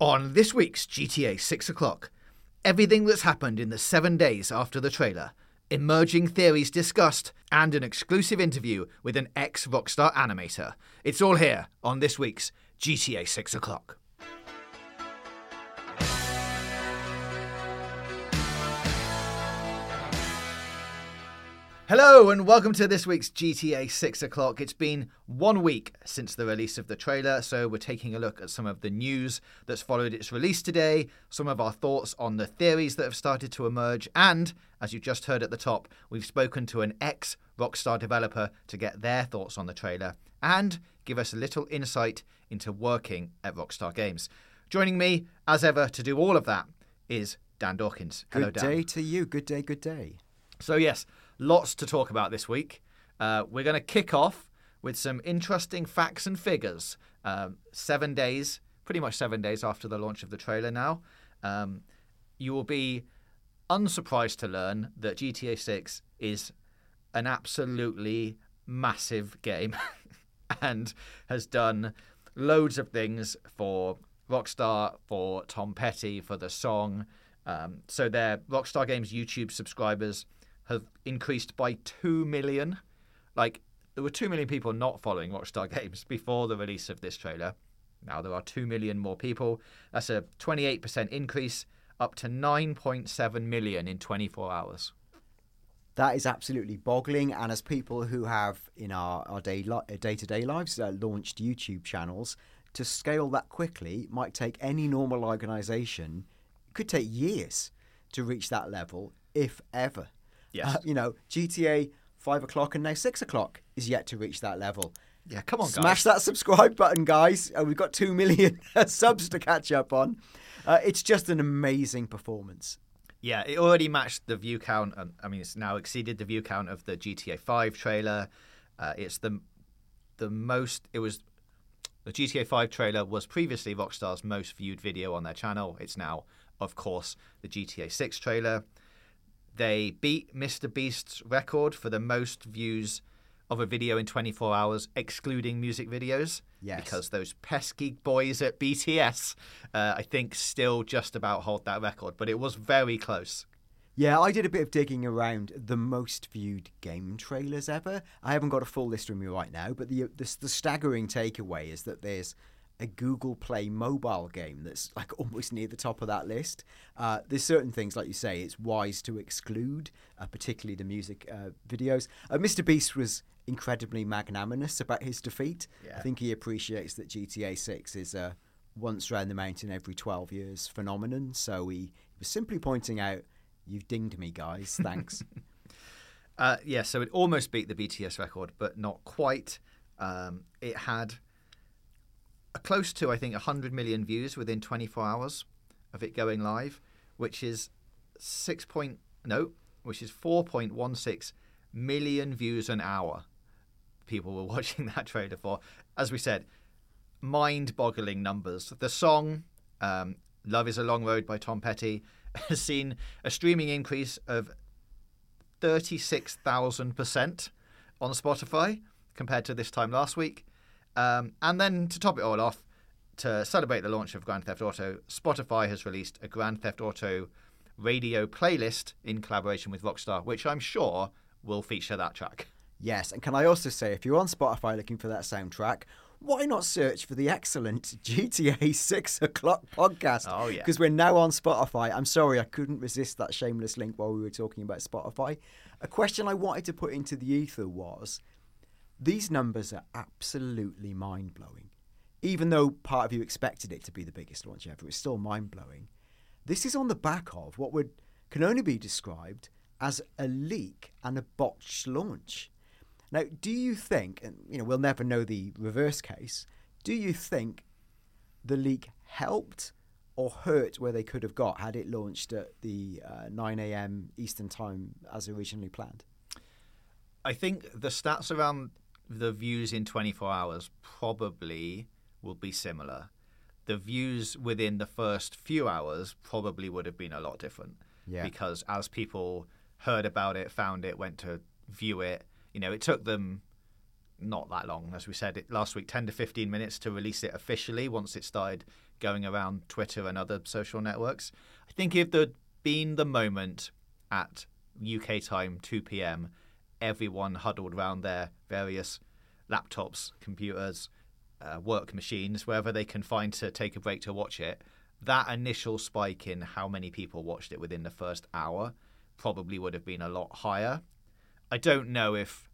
On this week's GTA 6 o'clock, everything that's happened in the seven days after the trailer, emerging theories discussed, and an exclusive interview with an ex Rockstar animator. It's all here on this week's GTA 6 o'clock. Hello and welcome to this week's GTA 6 o'clock. It's been one week since the release of the trailer, so we're taking a look at some of the news that's followed its release today, some of our thoughts on the theories that have started to emerge, and, as you just heard at the top, we've spoken to an ex Rockstar developer to get their thoughts on the trailer and give us a little insight into working at Rockstar Games. Joining me, as ever, to do all of that is Dan Dawkins. Hello, Good Dan. day to you. Good day, good day. So, yes, lots to talk about this week. Uh, we're going to kick off with some interesting facts and figures. Um, seven days, pretty much seven days after the launch of the trailer now. Um, you will be unsurprised to learn that GTA 6 is an absolutely massive game and has done loads of things for Rockstar, for Tom Petty, for the song. Um, so their Rockstar Games YouTube subscribers have increased by 2 million. Like, there were 2 million people not following Rockstar Games before the release of this trailer. Now there are 2 million more people. That's a 28% increase, up to 9.7 million in 24 hours. That is absolutely boggling. And as people who have in our, our day to day lives uh, launched YouTube channels, to scale that quickly might take any normal organization, could take years to reach that level, if ever. Yes. Uh, you know, GTA 5 o'clock and now 6 o'clock is yet to reach that level. Yeah, come on, Smash guys. that subscribe button, guys. Uh, we've got 2 million subs to catch up on. Uh, it's just an amazing performance. Yeah, it already matched the view count. um, I mean, it's now exceeded the view count of the GTA 5 trailer. Uh, it's the the most. It was the GTA 5 trailer was previously Rockstar's most viewed video on their channel. It's now, of course, the GTA 6 trailer. They beat Mr. Beast's record for the most views of a video in 24 hours, excluding music videos. Yes. Because those pesky boys at BTS, uh, I think, still just about hold that record. But it was very close. Yeah, I did a bit of digging around the most viewed game trailers ever. I haven't got a full list with me right now, but the the, the staggering takeaway is that there's a Google Play mobile game that's like almost near the top of that list. Uh, there's certain things, like you say, it's wise to exclude, uh, particularly the music uh, videos. Uh, Mr. Beast was incredibly magnanimous about his defeat. Yeah. I think he appreciates that GTA 6 is a once round the mountain every 12 years phenomenon. So he, he was simply pointing out, You've dinged me, guys. Thanks. Uh, yeah, so it almost beat the BTS record, but not quite. Um, it had close to, I think, 100 million views within 24 hours of it going live, which is six point no, which is 4.16 million views an hour. People were watching that trailer for, as we said, mind-boggling numbers. The song um, "Love Is a Long Road" by Tom Petty has seen a streaming increase of 36,000% on Spotify compared to this time last week. Um, and then to top it all off, to celebrate the launch of Grand Theft Auto, Spotify has released a Grand Theft Auto radio playlist in collaboration with Rockstar, which I'm sure will feature that track. yes, and can I also say, if you're on Spotify looking for that soundtrack, why not search for the excellent GTA 6 O'Clock podcast? Oh, yeah. Because we're now on Spotify. I'm sorry, I couldn't resist that shameless link while we were talking about Spotify. A question I wanted to put into the ether was these numbers are absolutely mind blowing. Even though part of you expected it to be the biggest launch ever, it's still mind blowing. This is on the back of what would can only be described as a leak and a botched launch. Now, do you think, and you know, we'll never know the reverse case, do you think the leak helped or hurt where they could have got had it launched at the uh, 9 a.m. Eastern Time as originally planned? I think the stats around the views in 24 hours probably will be similar. The views within the first few hours probably would have been a lot different. Yeah. Because as people heard about it, found it, went to view it, you know, it took them not that long, as we said it last week, 10 to 15 minutes to release it officially once it started going around Twitter and other social networks. I think if there'd been the moment at UK time, 2 p.m., everyone huddled around their various laptops, computers, uh, work machines, wherever they can find to take a break to watch it, that initial spike in how many people watched it within the first hour probably would have been a lot higher. I don't know if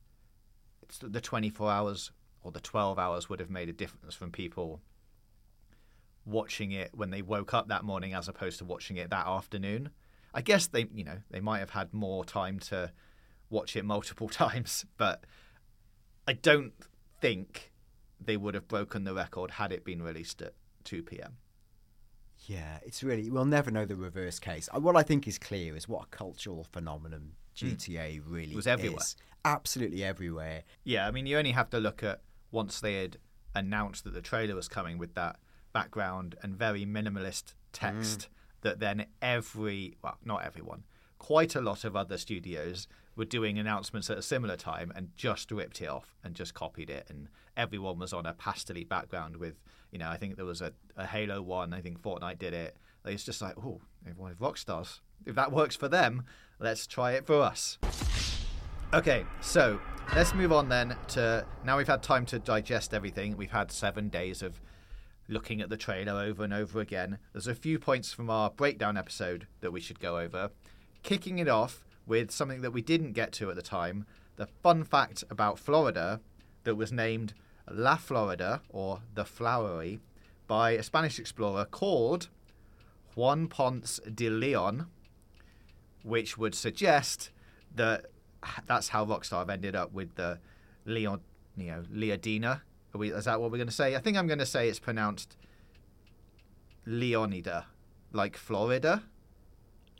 the 24 hours or the 12 hours would have made a difference from people watching it when they woke up that morning as opposed to watching it that afternoon. I guess they, you know, they might have had more time to watch it multiple times, but I don't think they would have broken the record had it been released at 2 p.m. Yeah, it's really we'll never know the reverse case. Uh, What I think is clear is what a cultural phenomenon GTA really It was everywhere. is. Absolutely everywhere. Yeah, I mean, you only have to look at once they had announced that the trailer was coming with that background and very minimalist text, that then every, well, not everyone, quite a lot of other studios were doing announcements at a similar time and just ripped it off and just copied it. And everyone was on a pastely background with, you know, I think there was a, a Halo one, I think Fortnite did it. It's just like, oh, everyone is Rockstars. If that works for them, let's try it for us. Okay, so let's move on then to now we've had time to digest everything. We've had seven days of looking at the trailer over and over again. There's a few points from our breakdown episode that we should go over. Kicking it off with something that we didn't get to at the time the fun fact about Florida that was named La Florida or the Flowery by a Spanish explorer called Juan Ponce de Leon which would suggest that that's how Rockstar have ended up with the Leon, you know, Leodina. We, is that what we're going to say? I think I'm going to say it's pronounced Leonida, like Florida.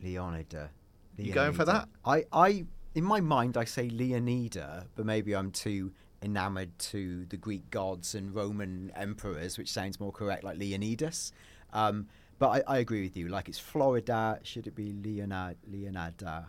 Leonida. You going for that? I, I, in my mind, I say Leonida, but maybe I'm too enamored to the Greek gods and Roman emperors, which sounds more correct, like Leonidas. Um, but I, I agree with you. Like it's Florida. Should it be Leonard, Leonada?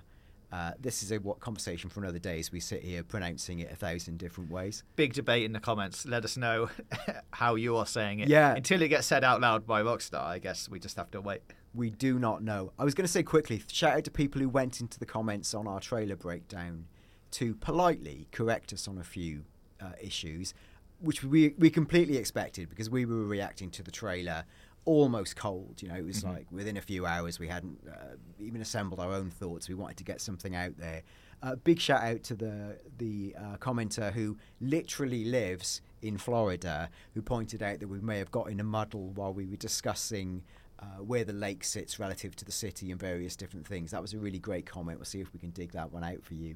Uh, this is a what conversation for another day as we sit here pronouncing it a thousand different ways. Big debate in the comments. Let us know how you are saying it. Yeah. Until it gets said out loud by Rockstar, I guess we just have to wait. We do not know. I was going to say quickly, shout out to people who went into the comments on our trailer breakdown to politely correct us on a few uh, issues, which we we completely expected because we were reacting to the trailer almost cold. You know, it was like within a few hours we hadn't uh, even assembled our own thoughts. We wanted to get something out there. Uh, big shout out to the the uh, commenter who literally lives in Florida, who pointed out that we may have got in a muddle while we were discussing. Uh, where the lake sits relative to the city and various different things. That was a really great comment. We'll see if we can dig that one out for you.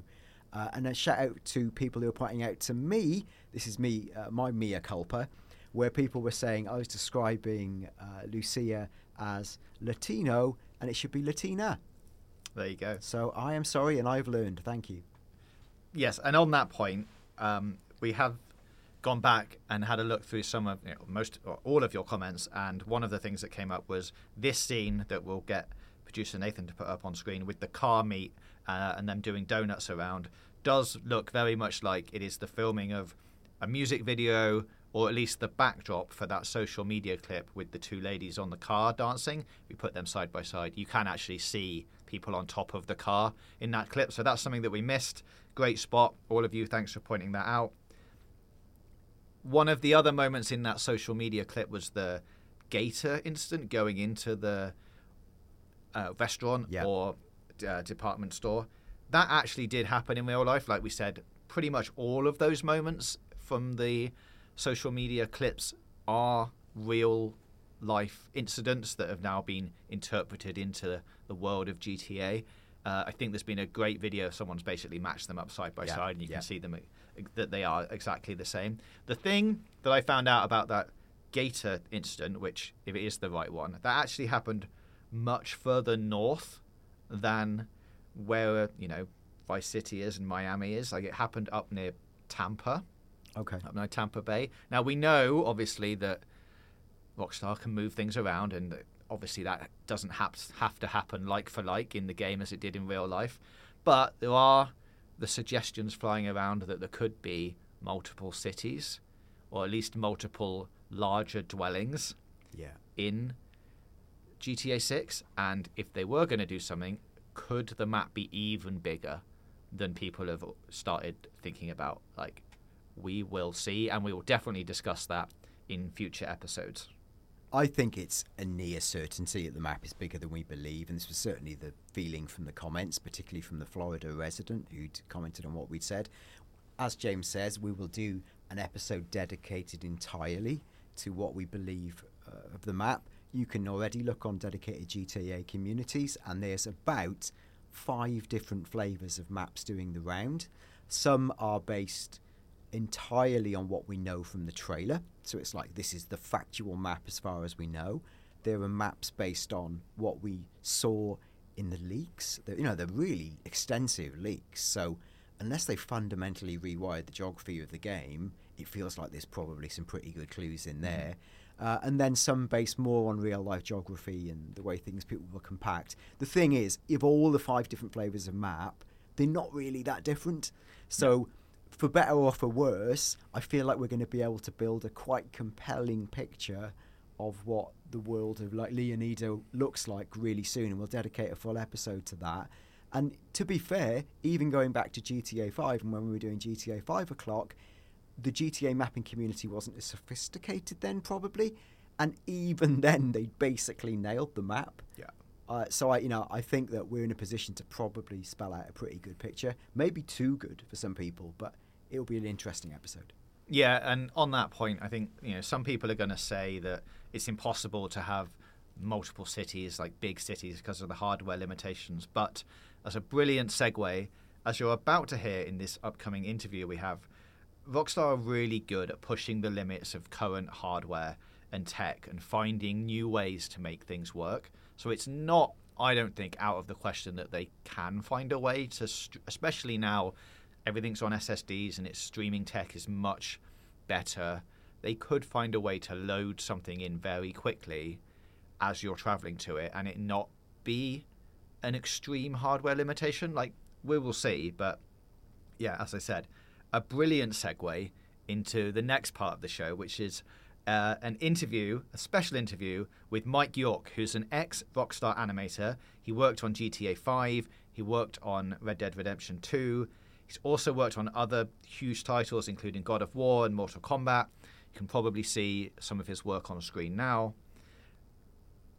Uh, and a shout out to people who are pointing out to me, this is me, uh, my mea culpa, where people were saying I was describing uh, Lucia as Latino and it should be Latina. There you go. So I am sorry and I've learned. Thank you. Yes, and on that point, um, we have gone back and had a look through some of you know, most or all of your comments, and one of the things that came up was this scene that we'll get producer Nathan to put up on screen with the car meet uh, and them doing donuts around does look very much like it is the filming of a music video or at least the backdrop for that social media clip with the two ladies on the car dancing. We put them side by side. You can actually see people on top of the car in that clip. So that's something that we missed. Great spot. All of you, thanks for pointing that out. One of the other moments in that social media clip was the gator incident going into the uh, restaurant or uh, department store. That actually did happen in real life. Like we said, pretty much all of those moments from the social media clips are real life incidents that have now been interpreted into the world of GTA. Uh, I think there's been a great video. Someone's basically matched them up side by Yeah, side, and you yeah. can see them that they are exactly the same. The thing that I found out about that Gator incident, which if it is the right one, that actually happened much further north than where you know Vice City is and Miami is. Like it happened up near Tampa Okay. up near Tampa Bay. Now we know, obviously, that Rockstar can move things around, and obviously that doesn't have have to happen like for like in the game as it did in real life. But there are the suggestions flying around that there could be multiple cities, or at least multiple larger dwellings. Yeah. in GTA 6? And if they were going to do something, could the map be even bigger than people have started thinking about? Like, we will see, and we will definitely discuss that in future episodes. I think it's a near certainty that the map is bigger than we believe, and this was certainly the feeling from the comments, particularly from the Florida resident who'd commented on what we'd said. As James says, we will do an episode dedicated entirely to what we believe uh, of the map. You can already look on dedicated GTA communities, and there's about five different flavours of maps doing the round. Some are based entirely on what we know from the trailer. So it's like this is the factual map as far as we know. There are maps based on what we saw in the leaks. They're, you know, they're really extensive leaks. So unless they fundamentally rewired the geography of the game, it feels like there's probably some pretty good clues in there. Uh, and then some based more on real life geography and the way things people were compact. The thing is, if all the five different flavors of map, they're not really that different. So for better or for worse, I feel like we're going to be able to build a quite compelling picture of what the world of like Leonido looks like really soon, and we'll dedicate a full episode to that. And to be fair, even going back to GTA 5 and when we were doing GTA 5 o'clock, the GTA mapping community wasn't as sophisticated then, probably. And even then, they basically nailed the map. Yeah. Uh, so I, you know, I think that we're in a position to probably spell out a pretty good picture. Maybe too good for some people, but it'll be an interesting episode. Yeah, and on that point, I think you know some people are going to say that it's impossible to have multiple cities like big cities because of the hardware limitations. But as a brilliant segue, as you're about to hear in this upcoming interview we have, Rockstar are really good at pushing the limits of current hardware and tech and finding new ways to make things work. So it's not, I don't think, out of the question that they can find a way to, st- especially now everything's on SSDs and its streaming tech is much better. They could find a way to load something in very quickly as you're traveling to it and it not be an extreme hardware limitation. Like, we will see, but yeah, as I said, a brilliant segue into the next part of the show, which is uh, an interview, a special interview with Mike York, who's an ex Rockstar animator. He worked on GTA 5, he worked on Red Dead Redemption 2, He's also worked on other huge titles, including God of War and Mortal Kombat. You can probably see some of his work on screen now.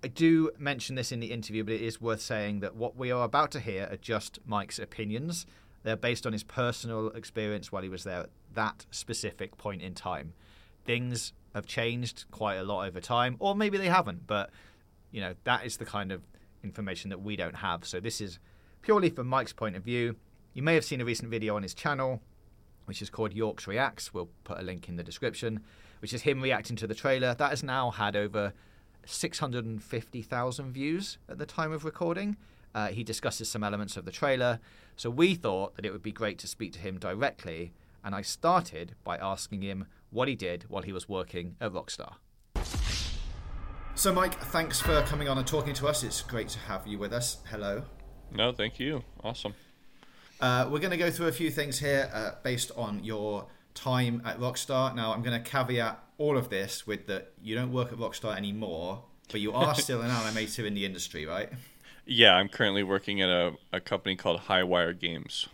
I do mention this in the interview, but it is worth saying that what we are about to hear are just Mike's opinions. They're based on his personal experience while he was there at that specific point in time. Things have changed quite a lot over time, or maybe they haven't, but you know, that is the kind of information that we don't have. So this is purely from Mike's point of view. You may have seen a recent video on his channel, which is called Yorks Reacts. We'll put a link in the description, which is him reacting to the trailer. That has now had over 650,000 views at the time of recording. Uh, he discusses some elements of the trailer. So we thought that it would be great to speak to him directly, and I started by asking him what he did while he was working at Rockstar. So, Mike, thanks for coming on and talking to us. It's great to have you with us. Hello. No, thank you. Awesome. Uh, we're going to go through a few things here uh, based on your time at Rockstar. Now, I'm going to caveat all of this with that you don't work at Rockstar anymore, but you are still an animator in the industry, right? Yeah, I'm currently working at a, a company called Highwire Games.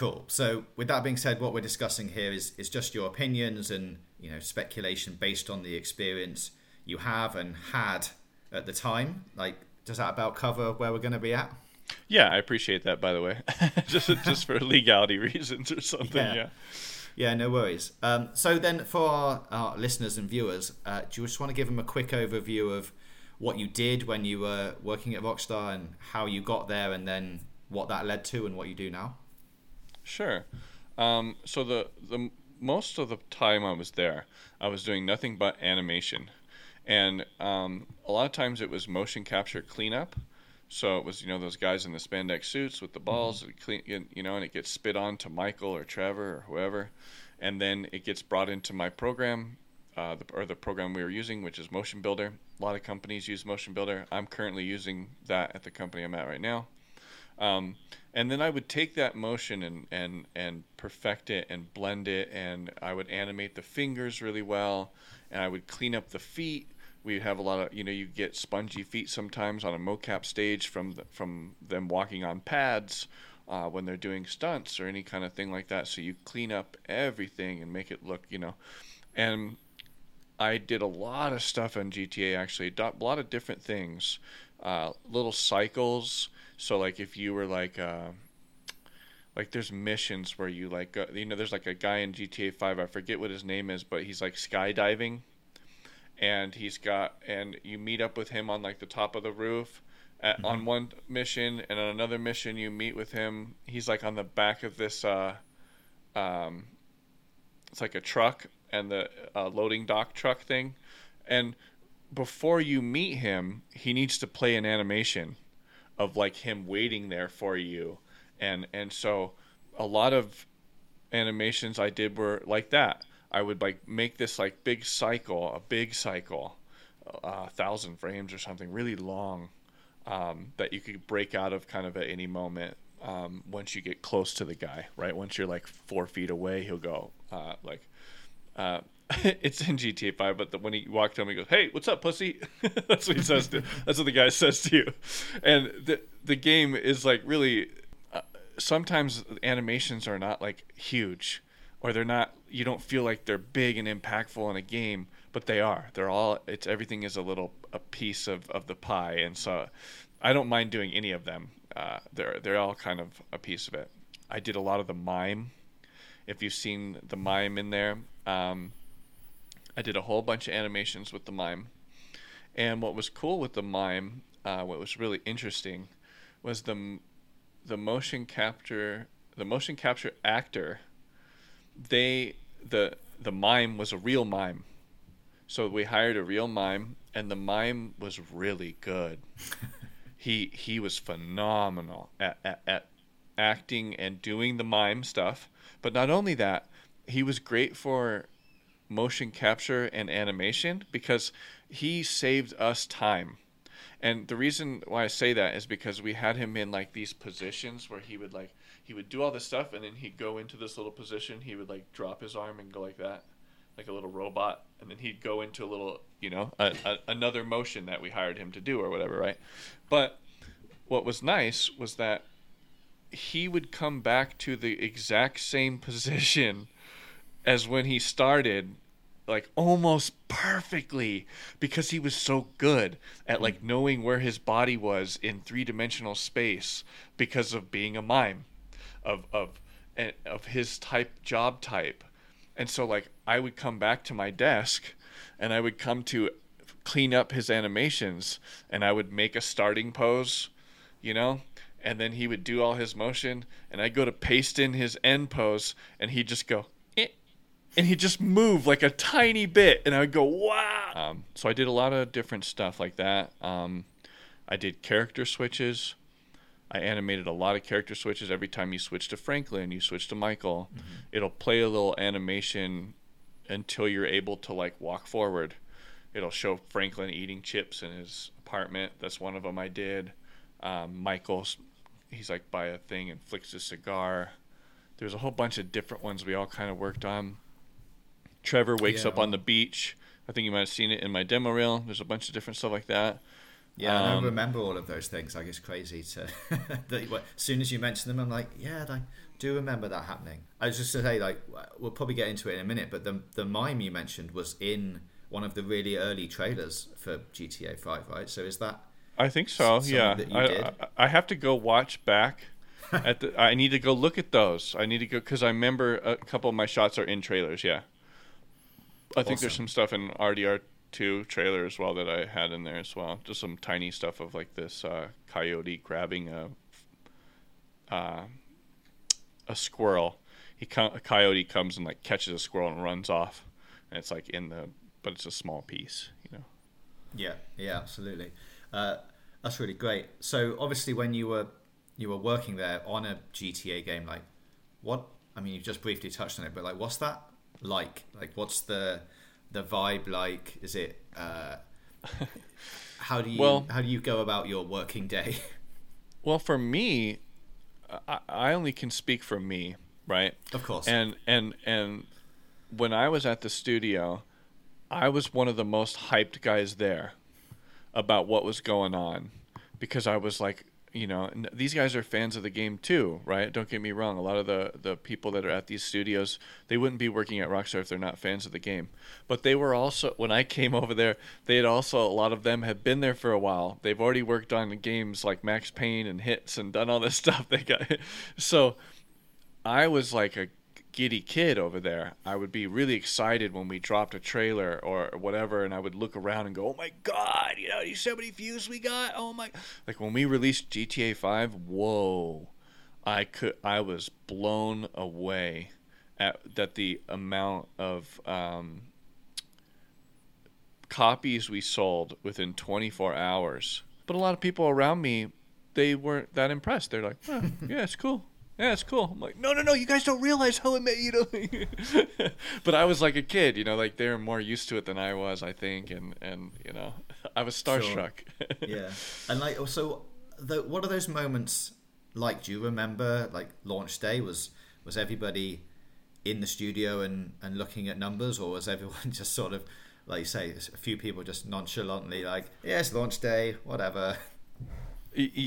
Cool. So, with that being said, what we're discussing here is, is just your opinions and you know speculation based on the experience you have and had at the time. Like, does that about cover where we're going to be at? Yeah, I appreciate that. By the way, just just for legality reasons or something. Yeah. yeah. Yeah, no worries. Um, so then, for our, our listeners and viewers, uh, do you just want to give them a quick overview of what you did when you were working at Rockstar and how you got there, and then what that led to and what you do now? Sure. Um, so the the most of the time I was there, I was doing nothing but animation, and um, a lot of times it was motion capture cleanup. So it was, you know, those guys in the spandex suits with the balls, mm-hmm. clean, you know, and it gets spit on to Michael or Trevor or whoever, and then it gets brought into my program, uh, the, or the program we were using, which is Motion Builder. A lot of companies use Motion Builder. I'm currently using that at the company I'm at right now. Um, and then I would take that motion and, and, and perfect it and blend it, and I would animate the fingers really well, and I would clean up the feet we have a lot of you know you get spongy feet sometimes on a mocap stage from the, from them walking on pads uh, when they're doing stunts or any kind of thing like that. So you clean up everything and make it look you know, and I did a lot of stuff on GTA actually, a lot of different things, uh, little cycles. So like if you were like. Uh, like there's missions where you like you know there's like a guy in GTA 5 I forget what his name is but he's like skydiving and he's got and you meet up with him on like the top of the roof at, mm-hmm. on one mission and on another mission you meet with him he's like on the back of this uh um it's like a truck and the uh, loading dock truck thing and before you meet him he needs to play an animation of like him waiting there for you and and so a lot of animations I did were like that I would like make this like big cycle, a big cycle, a uh, thousand frames or something, really long, um, that you could break out of kind of at any moment. Um, once you get close to the guy, right? Once you're like four feet away, he'll go uh, like. Uh, it's in GTA 5, but the, when he walked him, he goes, "Hey, what's up, pussy?" that's what he says to. That's what the guy says to you, and the the game is like really. Uh, sometimes animations are not like huge or they're not you don't feel like they're big and impactful in a game but they are they're all it's everything is a little a piece of, of the pie and so i don't mind doing any of them uh, they're they're all kind of a piece of it i did a lot of the mime if you've seen the mime in there um, i did a whole bunch of animations with the mime and what was cool with the mime uh, what was really interesting was the the motion capture the motion capture actor they the the mime was a real mime. So we hired a real mime and the mime was really good. he he was phenomenal at, at, at acting and doing the mime stuff. But not only that, he was great for motion capture and animation because he saved us time. And the reason why I say that is because we had him in like these positions where he would like he would do all this stuff and then he'd go into this little position. He would like drop his arm and go like that, like a little robot, and then he'd go into a little, you know, a, a, another motion that we hired him to do or whatever, right? But what was nice was that he would come back to the exact same position as when he started like almost perfectly because he was so good at like knowing where his body was in three-dimensional space because of being a mime of of of his type job type. And so like i would come back to my desk and i would come to clean up his animations and i would make a starting pose you know? And then he would do all his motion and i'd go to paste in his end pose and he'd just go and he'd just move like a tiny bit and i would go wow um, so i did a lot of different stuff like that um, i did character switches I animated a lot of character switches. Every time you switch to Franklin, you switch to Michael. Mm-hmm. It'll play a little animation until you're able to like walk forward. It'll show Franklin eating chips in his apartment. That's one of them I did. Um, Michael's he's like by a thing and flicks a cigar. There's a whole bunch of different ones we all kind of worked on. Trevor wakes yeah. up on the beach. I think you might have seen it in my demo reel. There's a bunch of different stuff like that. Yeah, um, I remember all of those things. Like it's crazy to. that, as soon as you mention them, I'm like, yeah, I do remember that happening. I was just to say, like, we'll probably get into it in a minute, but the the mime you mentioned was in one of the really early trailers for GTA Five, right? So is that? I think so. Yeah, I, I, I have to go watch back. at the, I need to go look at those. I need to go because I remember a couple of my shots are in trailers. Yeah, I awesome. think there's some stuff in RDR two trailer as well that I had in there as well. Just some tiny stuff of like this uh, coyote grabbing a uh, a squirrel. He a coyote comes and like catches a squirrel and runs off, and it's like in the but it's a small piece, you know. Yeah, yeah, absolutely. Uh, that's really great. So obviously, when you were you were working there on a GTA game, like what? I mean, you've just briefly touched on it, but like, what's that like? Like, what's the the vibe like? Is it uh, how do you well, how do you go about your working day? Well, for me, I, I only can speak for me, right? Of course. And and and when I was at the studio, I was one of the most hyped guys there about what was going on because I was like, you know, these guys are fans of the game too, right? Don't get me wrong. A lot of the the people that are at these studios, they wouldn't be working at Rockstar if they're not fans of the game. But they were also when I came over there, they had also a lot of them had been there for a while. They've already worked on games like Max Payne and Hits and done all this stuff. They got so I was like a giddy kid over there. I would be really excited when we dropped a trailer or whatever, and I would look around and go, "Oh my god, you know, so many views we got! Oh my!" Like when we released GTA Five, whoa, I could, I was blown away at that the amount of um, copies we sold within 24 hours. But a lot of people around me, they weren't that impressed. They're like, "Huh, "Yeah, it's cool." Yeah, it's cool. I'm like, no, no, no, you guys don't realize how it made you know. but I was like a kid, you know, like they're more used to it than I was, I think, and and you know, I was starstruck. yeah, and like also, the, what are those moments like? Do you remember like launch day? Was was everybody in the studio and and looking at numbers, or was everyone just sort of like you say, a few people just nonchalantly like, yes, launch day, whatever.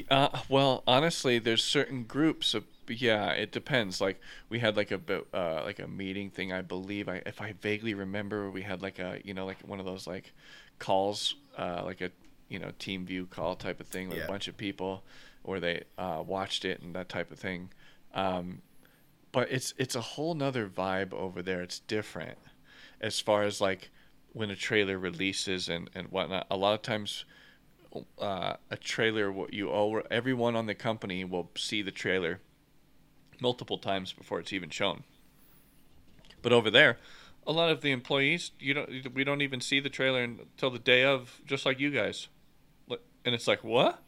Uh, well, honestly, there's certain groups of yeah, it depends. Like we had like a uh, like a meeting thing. I believe I, if I vaguely remember, we had like a you know like one of those like calls, uh, like a you know team view call type of thing with Yeah. a bunch of people, where they uh, watched it and that type of thing. Um, but it's it's a whole nother vibe over there. It's different as far as like when a trailer releases and and whatnot. A lot of times. Uh, a trailer, what you all, everyone on the company will see the trailer multiple times before it's even shown. But over there, a lot of the employees, you don't, we don't even see the trailer until the day of, just like you guys. And it's like, what?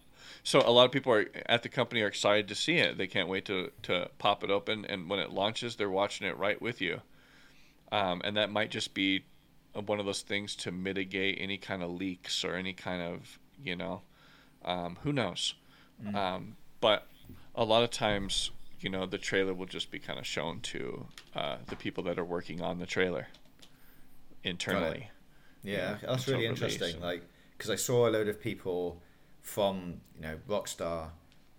So a lot of people are at the company are excited to see it. They can't wait to to pop it open, and when it launches, they're watching it right with you. Um, and that might just be one of those things to mitigate any kind of leaks or any kind of, you know, um, who knows. Um, but a lot of times, you know, the trailer will just be kind of shown to uh, the people that are working on the trailer internally. Yeah, Yeah, that's really interesting. Like, because I saw a load of people from you know Rockstar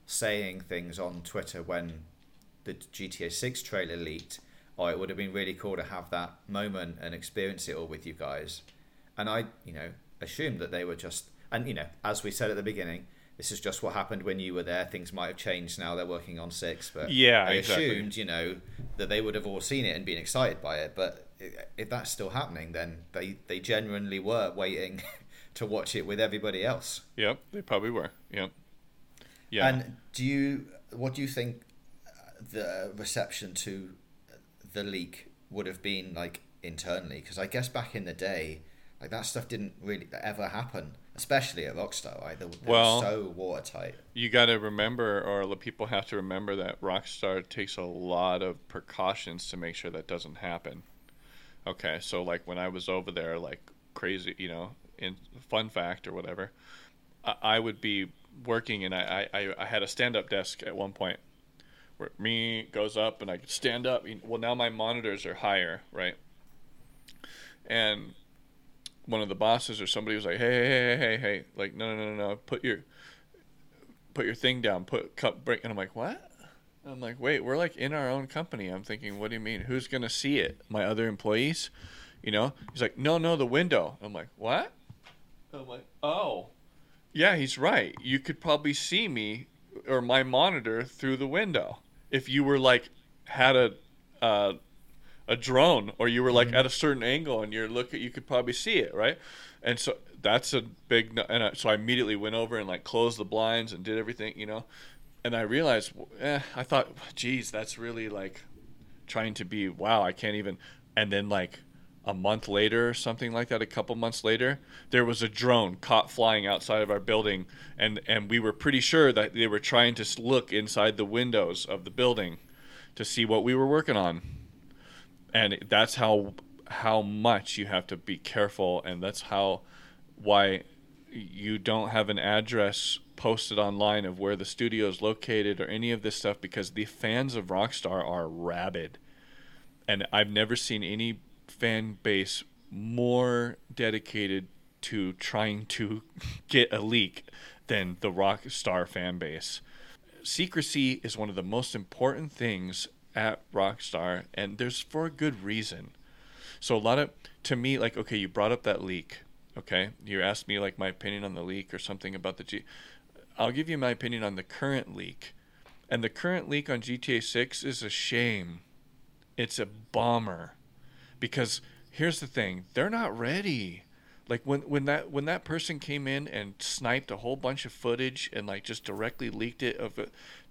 saying things on Twitter when the GTA Six trailer leaked. Oh, it would have been really cool to have that moment and experience it all with you guys. And I, you know, assumed that they were just, and you know, as we said at the beginning, this is just what happened when you were there. Things might have changed now. They're working on six, but Yeah, I exactly. assumed, you know, that they would have all seen it and been excited by it. But if that's still happening, then they they genuinely were waiting to watch it with everybody else. Yep, they probably were. Yep. Yeah. And do you what do you think the reception to the leak would have been like internally? Because I guess back in the day, like that stuff didn't really ever happen, especially at Rockstar. Right? They, they Well- so watertight. you got to remember, or people have to remember that Rockstar takes a lot of precautions to make sure that doesn't happen. Okay, so like when I was over there, like crazy, you know, in fun fact or whatever, I, I would be working and I, I, I had a stand up desk at one point where me goes up and I could stand up. Well, now my monitors are higher, right? And one of the bosses or somebody was like, hey, hey, hey, hey, hey, like, no, no, no, no, put your put your thing down, put cup break, and I'm like, what? I'm like, wait, we're like in our own company. I'm thinking, what do you mean? Who's gonna see it? My other employees? You know? He's like, no, no, the window. I'm like, what? I'm like, oh, yeah, he's right. You could probably see me or my monitor through the window if you were like had a uh, a drone or you were like at a certain angle and you're look at you could probably see it right? And so that's a big and I, so I immediately went over and like closed the blinds and did everything you know? And I realized eh, I thought geez that's really like trying to be wow I can't even and then like a month later or something like that a couple months later there was a drone caught flying outside of our building and and we were pretty sure that they were trying to look inside the windows of the building to see what we were working on and that's how how much you have to be careful and that's how why you don't have an address posted online of where the studio is located or any of this stuff because the fans of Rockstar are rabid and I've never seen any fan base more dedicated to trying to get a leak than the Rockstar fan base. Secrecy is one of the most important things at Rockstar, and there's for a good reason. So a lot of to me, like okay, you brought up that leak. Okay, you asked me like my opinion on the leak or something about the G. I'll give you my opinion on the current leak, and the current leak on GTA 6 is a shame. It's a bummer, because here's the thing: they're not ready. Like when when that when that person came in and sniped a whole bunch of footage and like just directly leaked it of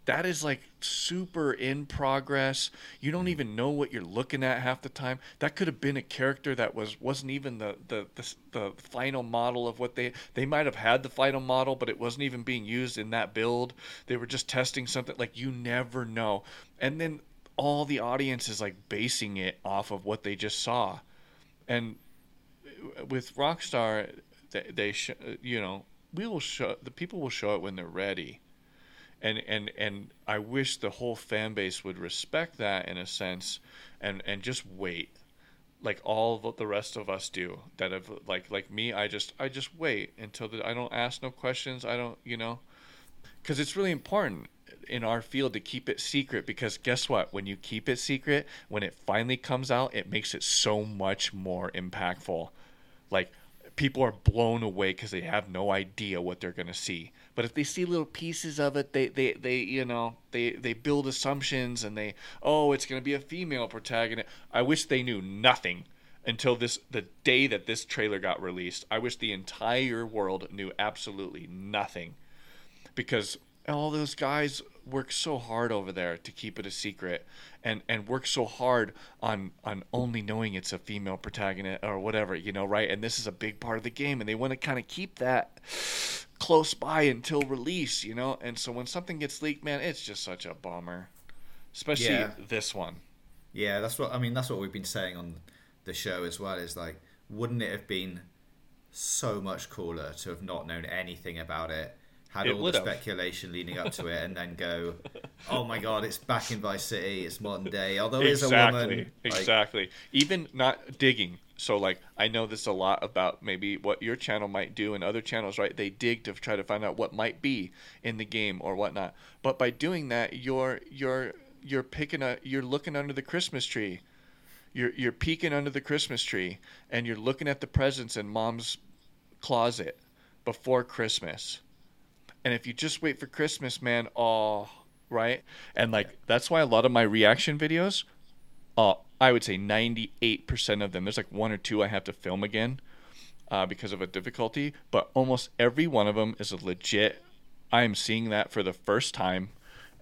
that is like super in progress. You don't even know what you're looking at half the time. That could have been a character that was wasn't even the the the, the final model of what they they might have had the final model, but it wasn't even being used in that build. They were just testing something. Like you never know. And then all the audience is like basing it off of what they just saw, and with Rockstar, they, they sh- you know we will show the people will show it when they're ready and and and I wish the whole fan base would respect that in a sense, and and just wait, like all the rest of us do. That have like like me, I just I just wait until the, I don't ask no questions. I don't you know, because it's really important in our field to keep it secret because guess what when you keep it secret when it finally comes out it makes it so much more impactful like people are blown away because they have no idea what they're going to see but if they see little pieces of it they, they, they you know they, they build assumptions and they oh it's going to be a female protagonist. I wish they knew nothing until this the day that this trailer got released. I wish the entire world knew absolutely nothing. Because all those guys work so hard over there to keep it a secret and and work so hard on on only knowing it's a female protagonist or whatever you know right? And this is a big part of the game and they want to kind of keep that close by until release you know and so when something gets leaked man it's just such a bummer especially Yeah. this one Yeah, that's what I mean. That's what we've been saying on the show as well. Is like, wouldn't it have been so much cooler to have not known anything about it, had It all the have. speculation leading up to it, and then go, "Oh my God, it's back in Vice City. It's modern day." Although there's a exactly woman, like, exactly even not digging so like i know this a lot about maybe what your channel might do and other channels right they dig to try to find out what might be in the game or whatnot but by doing that you're you're you're picking a you're looking under the christmas tree you're you're peeking under the christmas tree and you're looking at the presents in mom's closet before christmas and if you just wait for Christmas, man, oh, right? And like that's why a lot of my reaction videos, uh, I would say 98% of them. There's like one or two I have to film again, uh, because of a difficulty, but almost every one of them is a legit. I am seeing that for the first time,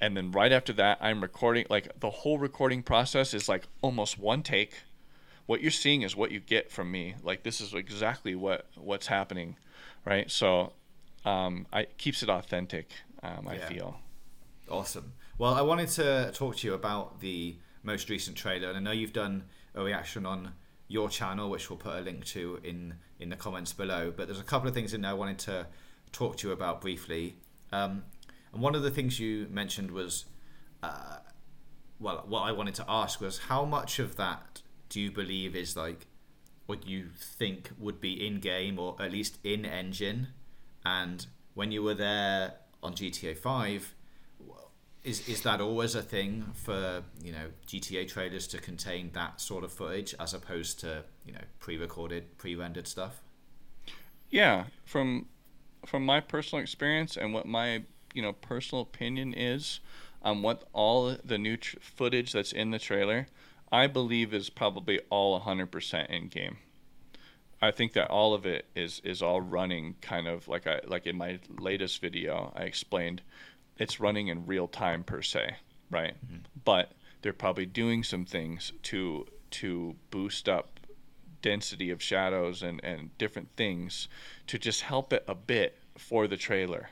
and then right after that, I'm recording. Like the whole recording process is like almost one take. What you're seeing is what you get from me. Like this is exactly what what's happening, right? So um, I it keeps it authentic. Um, I Yeah. feel. Awesome. Well, I wanted to talk to you about the most recent trailer, and I know you've done a reaction on your channel, which we'll put a link to in in the comments below. But there's a couple of things in there I wanted to talk to you about briefly. Um, and one of the things you mentioned was, uh, well, what I wanted to ask was how much of that do you believe is like what you think would be in game or at least in engine, and when you were there on GTA Five is is that always a thing for you know GTA trailers to contain that sort of footage as opposed to you know pre-recorded, pre-rendered stuff? Yeah, from from my personal experience and what my you know personal opinion is on what all the new tr- footage that's in the trailer, I believe is probably all 100% in game. I think that all of it is is all running kind of like I like in my latest video I explained it's running in real time per se, right? But they're probably doing some things to to boost up density of shadows and, and different things to just help it a bit for the trailer.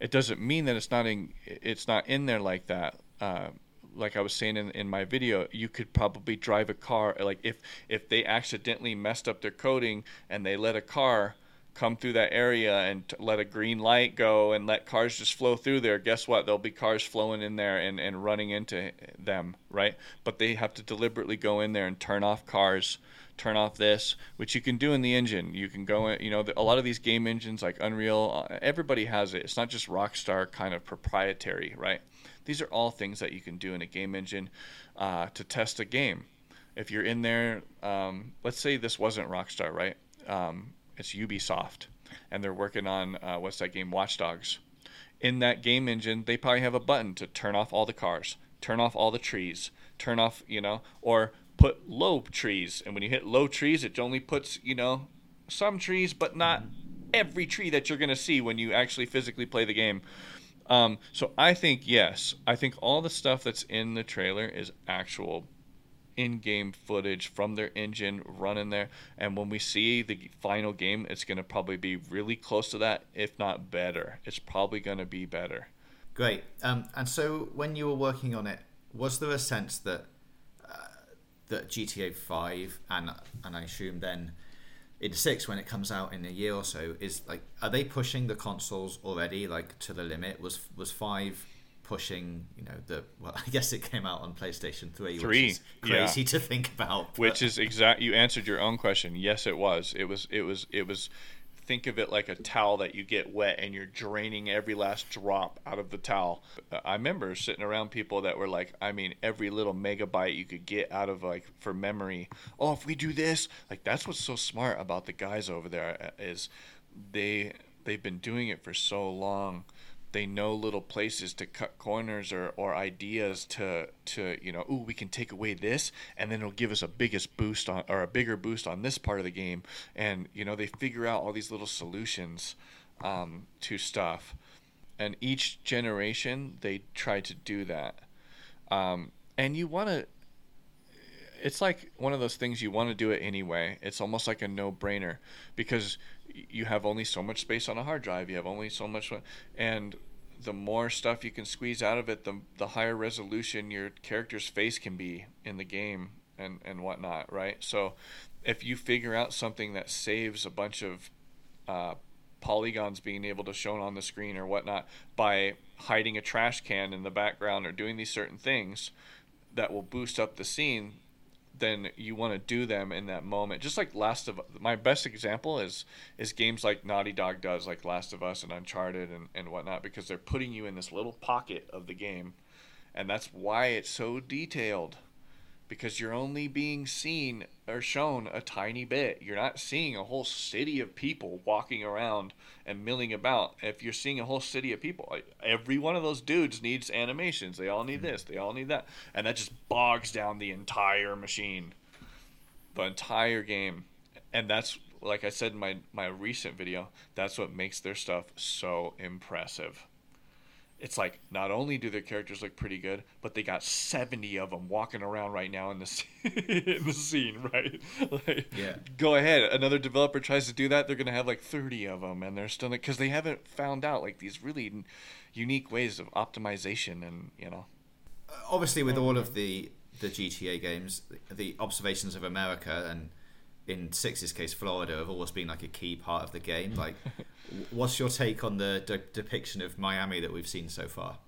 It doesn't mean that it's not in it's not in there like that. Uh, like I was saying in, in my video, you could probably drive a car like if if they accidentally messed up their coding and they let a car come through that area and t- let a green light go and let cars just flow through there, guess what? There'll be cars flowing in there and, and running into them, right? But they have to deliberately go in there and turn off cars, turn off this, which you can do in the engine. You can go in, you know, a lot of these game engines like Unreal, uh, everybody has it. It's not just Rockstar kind of proprietary, right? These are all things that you can do in a game engine uh, to test a game. If you're in there, um, let's say this wasn't Rockstar, right? Um, it's Ubisoft, and they're working on uh, what's that game, Watch Dogs. In that game engine, they probably have a button to turn off all the cars, turn off all the trees, turn off, you know, or put low trees. And when you hit low trees, it only puts, you know, some trees, but not every tree that you're going to see when you actually physically play the game. Um, so I think yes, I think all the stuff that's in the trailer is actual in-game footage from their engine running there. And when we see the final game it's going to probably be really close to that if not better. It's probably going to be better. Great. Um, and so when you were working on it, was there a sense that uh, that GTA Five and and I assume then in six when it comes out in a year or so is like are they pushing the consoles already like to the limit? Was was five pushing you know the well I guess it came out on PlayStation Three, Three, which is crazy to think about. which is exact you answered your own question yes it was it was it was it was think of it like a towel that you get wet and you're draining every last drop out of the towel. I remember sitting around people that were like i mean every little megabyte you could get out of like for memory oh if we do this like that's what's so smart about the guys over there uh, they they've been doing it for so long they know little places to cut corners or, or ideas to to you know ooh we can take away this and then it'll give us a biggest boost on or a bigger boost on this part of the game. And you know they figure out all these little solutions um, to stuff. And each generation they try to do that. Um, and you want to it's like one of those things you want to do it anyway. It's almost like a no-brainer because you have only so much space on a hard drive. You have only so much, and the more stuff you can squeeze out of it, the the higher resolution your character's face can be in the game and and whatnot, right? So, if you figure out something that saves a bunch of uh, polygons being able to shown on the screen or whatnot by hiding a trash can in the background or doing these certain things that will boost up the scene then you want to do them in that moment. Just like Last of my best example is is games like Naughty Dog does, like Last of Us and Uncharted and, and whatnot, because they're putting you in this little pocket of the game. And that's why it's so detailed. Because you're only being seen or shown a tiny bit. You're not seeing a whole city of people walking around and milling about. If you're seeing a whole city of people, every one of those dudes needs animations. They all need mm-hmm. this, they all need that. And that just bogs down the entire machine. The entire game. And that's like I said in my, my recent video, that's what makes their stuff so impressive it's like not only do their characters look pretty good, but they got seventy of them walking around right now in the in the scene, right? Like, Yeah. Go ahead. Another developer tries to do that, they're gonna have like thirty of them, and they're still because they haven't found out like these really n- unique ways of optimization, and you know. obviously with all of the the GTA games, the observations of America and in Six's case, Florida have always been like a key part of the game. Like, what's your take on the de- depiction of Miami that we've seen so far?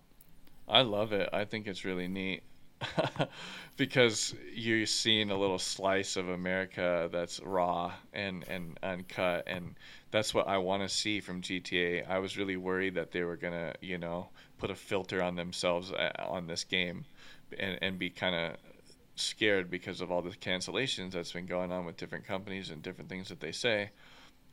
I love it. I think it's really neat because you're seeing a little slice of America that's raw and, and uncut. And that's what I want to see from GTA. I was really worried that they were to, you know, put a filter on themselves uh, on this game and, and be kind of scared because of all the cancellations that's been going on with different companies and different things that they say.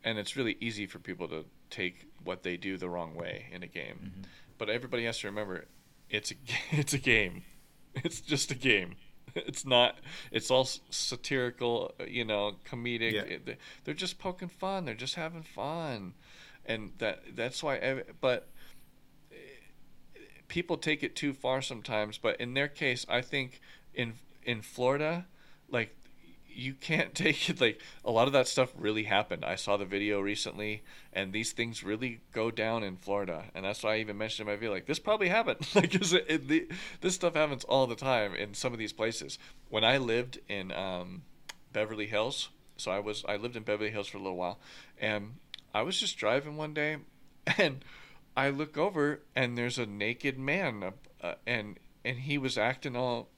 And it's really easy for people to take what they do the wrong way in a game. But everybody has to remember it's a it's a game. It's just a game. It's not. It's all satirical, you know, comedic. Yeah. It- they're just poking fun. They're just having fun, and that that's why. But eh, people take it too far sometimes. But in their case, I think in in Florida, like you can't take it like a lot of that stuff really happened. I saw the video recently, and these things really go down in Florida, and that's why I even mentioned in my video like this probably happened. like it, it, the, this stuff happens all the time in some of these places. When I lived in um, Beverly Hills, so I was I lived in Beverly Hills for a little while, and I was just driving one day, and I look over and there's a naked man, uh, and and he was acting all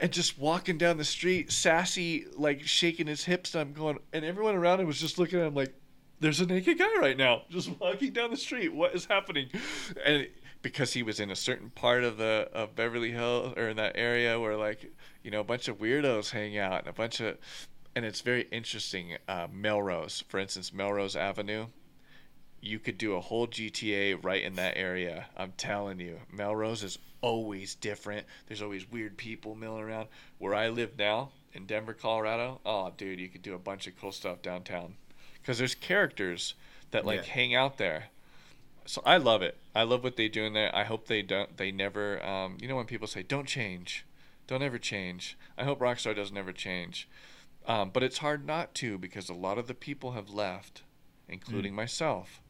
and just walking down the street, sassy, like shaking his hips. And I'm going, and everyone around him was just looking at him like, "There's a naked guy right now, just walking down the street. What is happening?" And because he was in a certain part of the of Beverly Hills or in that area where like you know a bunch of weirdos hang out and a bunch of, and it's very interesting. Uh, Melrose, for instance, Melrose Avenue. You could do a whole GTA right in that area. I'm telling you, Melrose is always different. There's always weird people milling around. Where I live now in Denver, Colorado, oh, dude, you could do a bunch of cool stuff downtown because there's characters that like Yeah. hang out there. So I love it. I love what they do in there. I hope they don't. They never. Um, you know when people say don't change, don't ever change. I hope Rockstar doesn't ever change. Um, but it's hard not to because a lot of the people have left, including myself.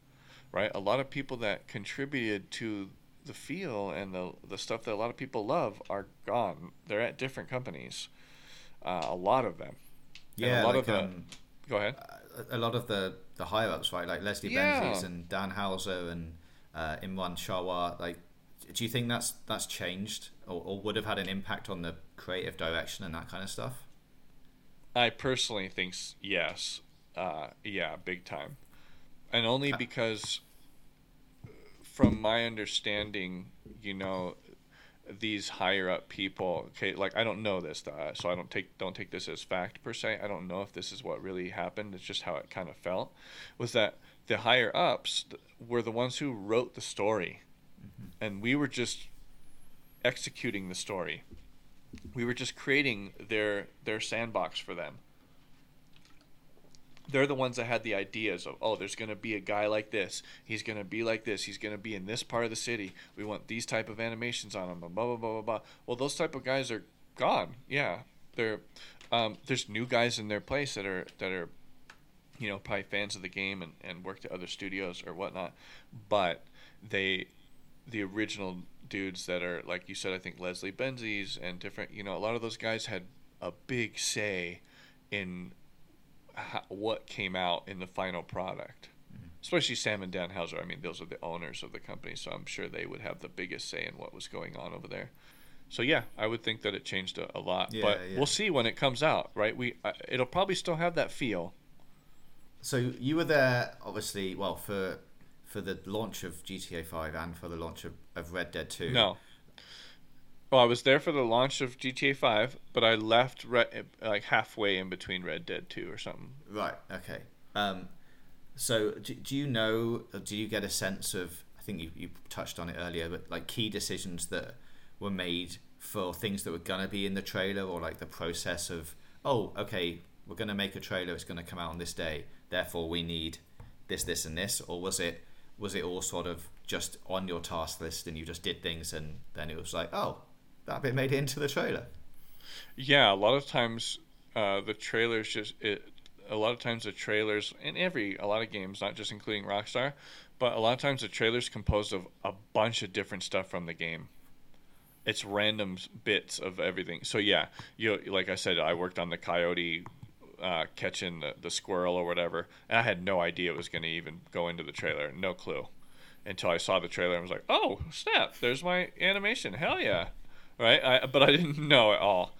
Right, a lot of people that contributed to the feel and the the stuff that a lot of people love are gone. They're at different companies. Uh, a lot of them. And Yeah, a lot like, of the. um, go ahead. a- a lot of the the higher ups, right? Like Leslie Yeah. Benzies and Dan Houser and uh, Imran Sarwar. Like, do you think that's that's changed or, or would have had an impact on the creative direction and that kind of stuff? I personally think yes, uh, yeah, big time, and only Uh, because, from my understanding, you know, these higher up people. Okay, like I don't know this, uh, so I don't take don't take this as fact per se. I don't know if this is what really happened. It's just how it kind of felt. Was that the higher ups were the ones who wrote the story, and we were just executing the story we were just creating their their sandbox for them they're the ones that had the ideas of oh there's going to be a guy like this. He's going to be like this. He's going to be in this part of the city. We want these type of animations on him blah blah blah blah blah. Well those type of guys are gone. Yeah. They're um, there's new guys in their place that are that are you know probably fans of the game and, and worked at other studios or whatnot. But they the original dudes that are like you said i think leslie benzies and different you know a lot of those guys had a big say in ho- what came out in the final product especially sam and dan houser i mean those are the owners of the company so i'm sure they would have the biggest say in what was going on over there so yeah i would think that it changed a, a lot Yeah, but yeah. we'll see when it comes out right we uh, it'll probably still have that feel So you were there, obviously, well for for the launch of GTA Five and for the launch of, of Red Dead Two. No. Well, I was there for the launch of GTA 5, but I left re- like halfway in between Red Dead 2 or something. Right. Okay. Um, so do, do you know? Do you get a sense of? I think you, you touched on it earlier, but like key decisions that were made for things that were gonna be in the trailer, or like the process of, oh, okay, we're gonna make a trailer. It's gonna come out on this day. Therefore, we need this, this, and this. Or was it was it all sort of just on your task list and you just did things and then it was like, oh, that bit made it into the trailer. Yeah, a lot of times uh, the trailers just it. A lot of times the trailers in every a lot of games, not just including Rockstar, but a lot of times the trailers composed of a bunch of different stuff from the game. It's random bits of everything. So yeah, you like I said, I worked on the coyote uh, catching the, the squirrel or whatever, and I had no idea it was going to even go into the trailer. No clue until I saw the trailer and was like, "Oh snap! There's my animation. Hell yeah!" Right? I, but I didn't know at all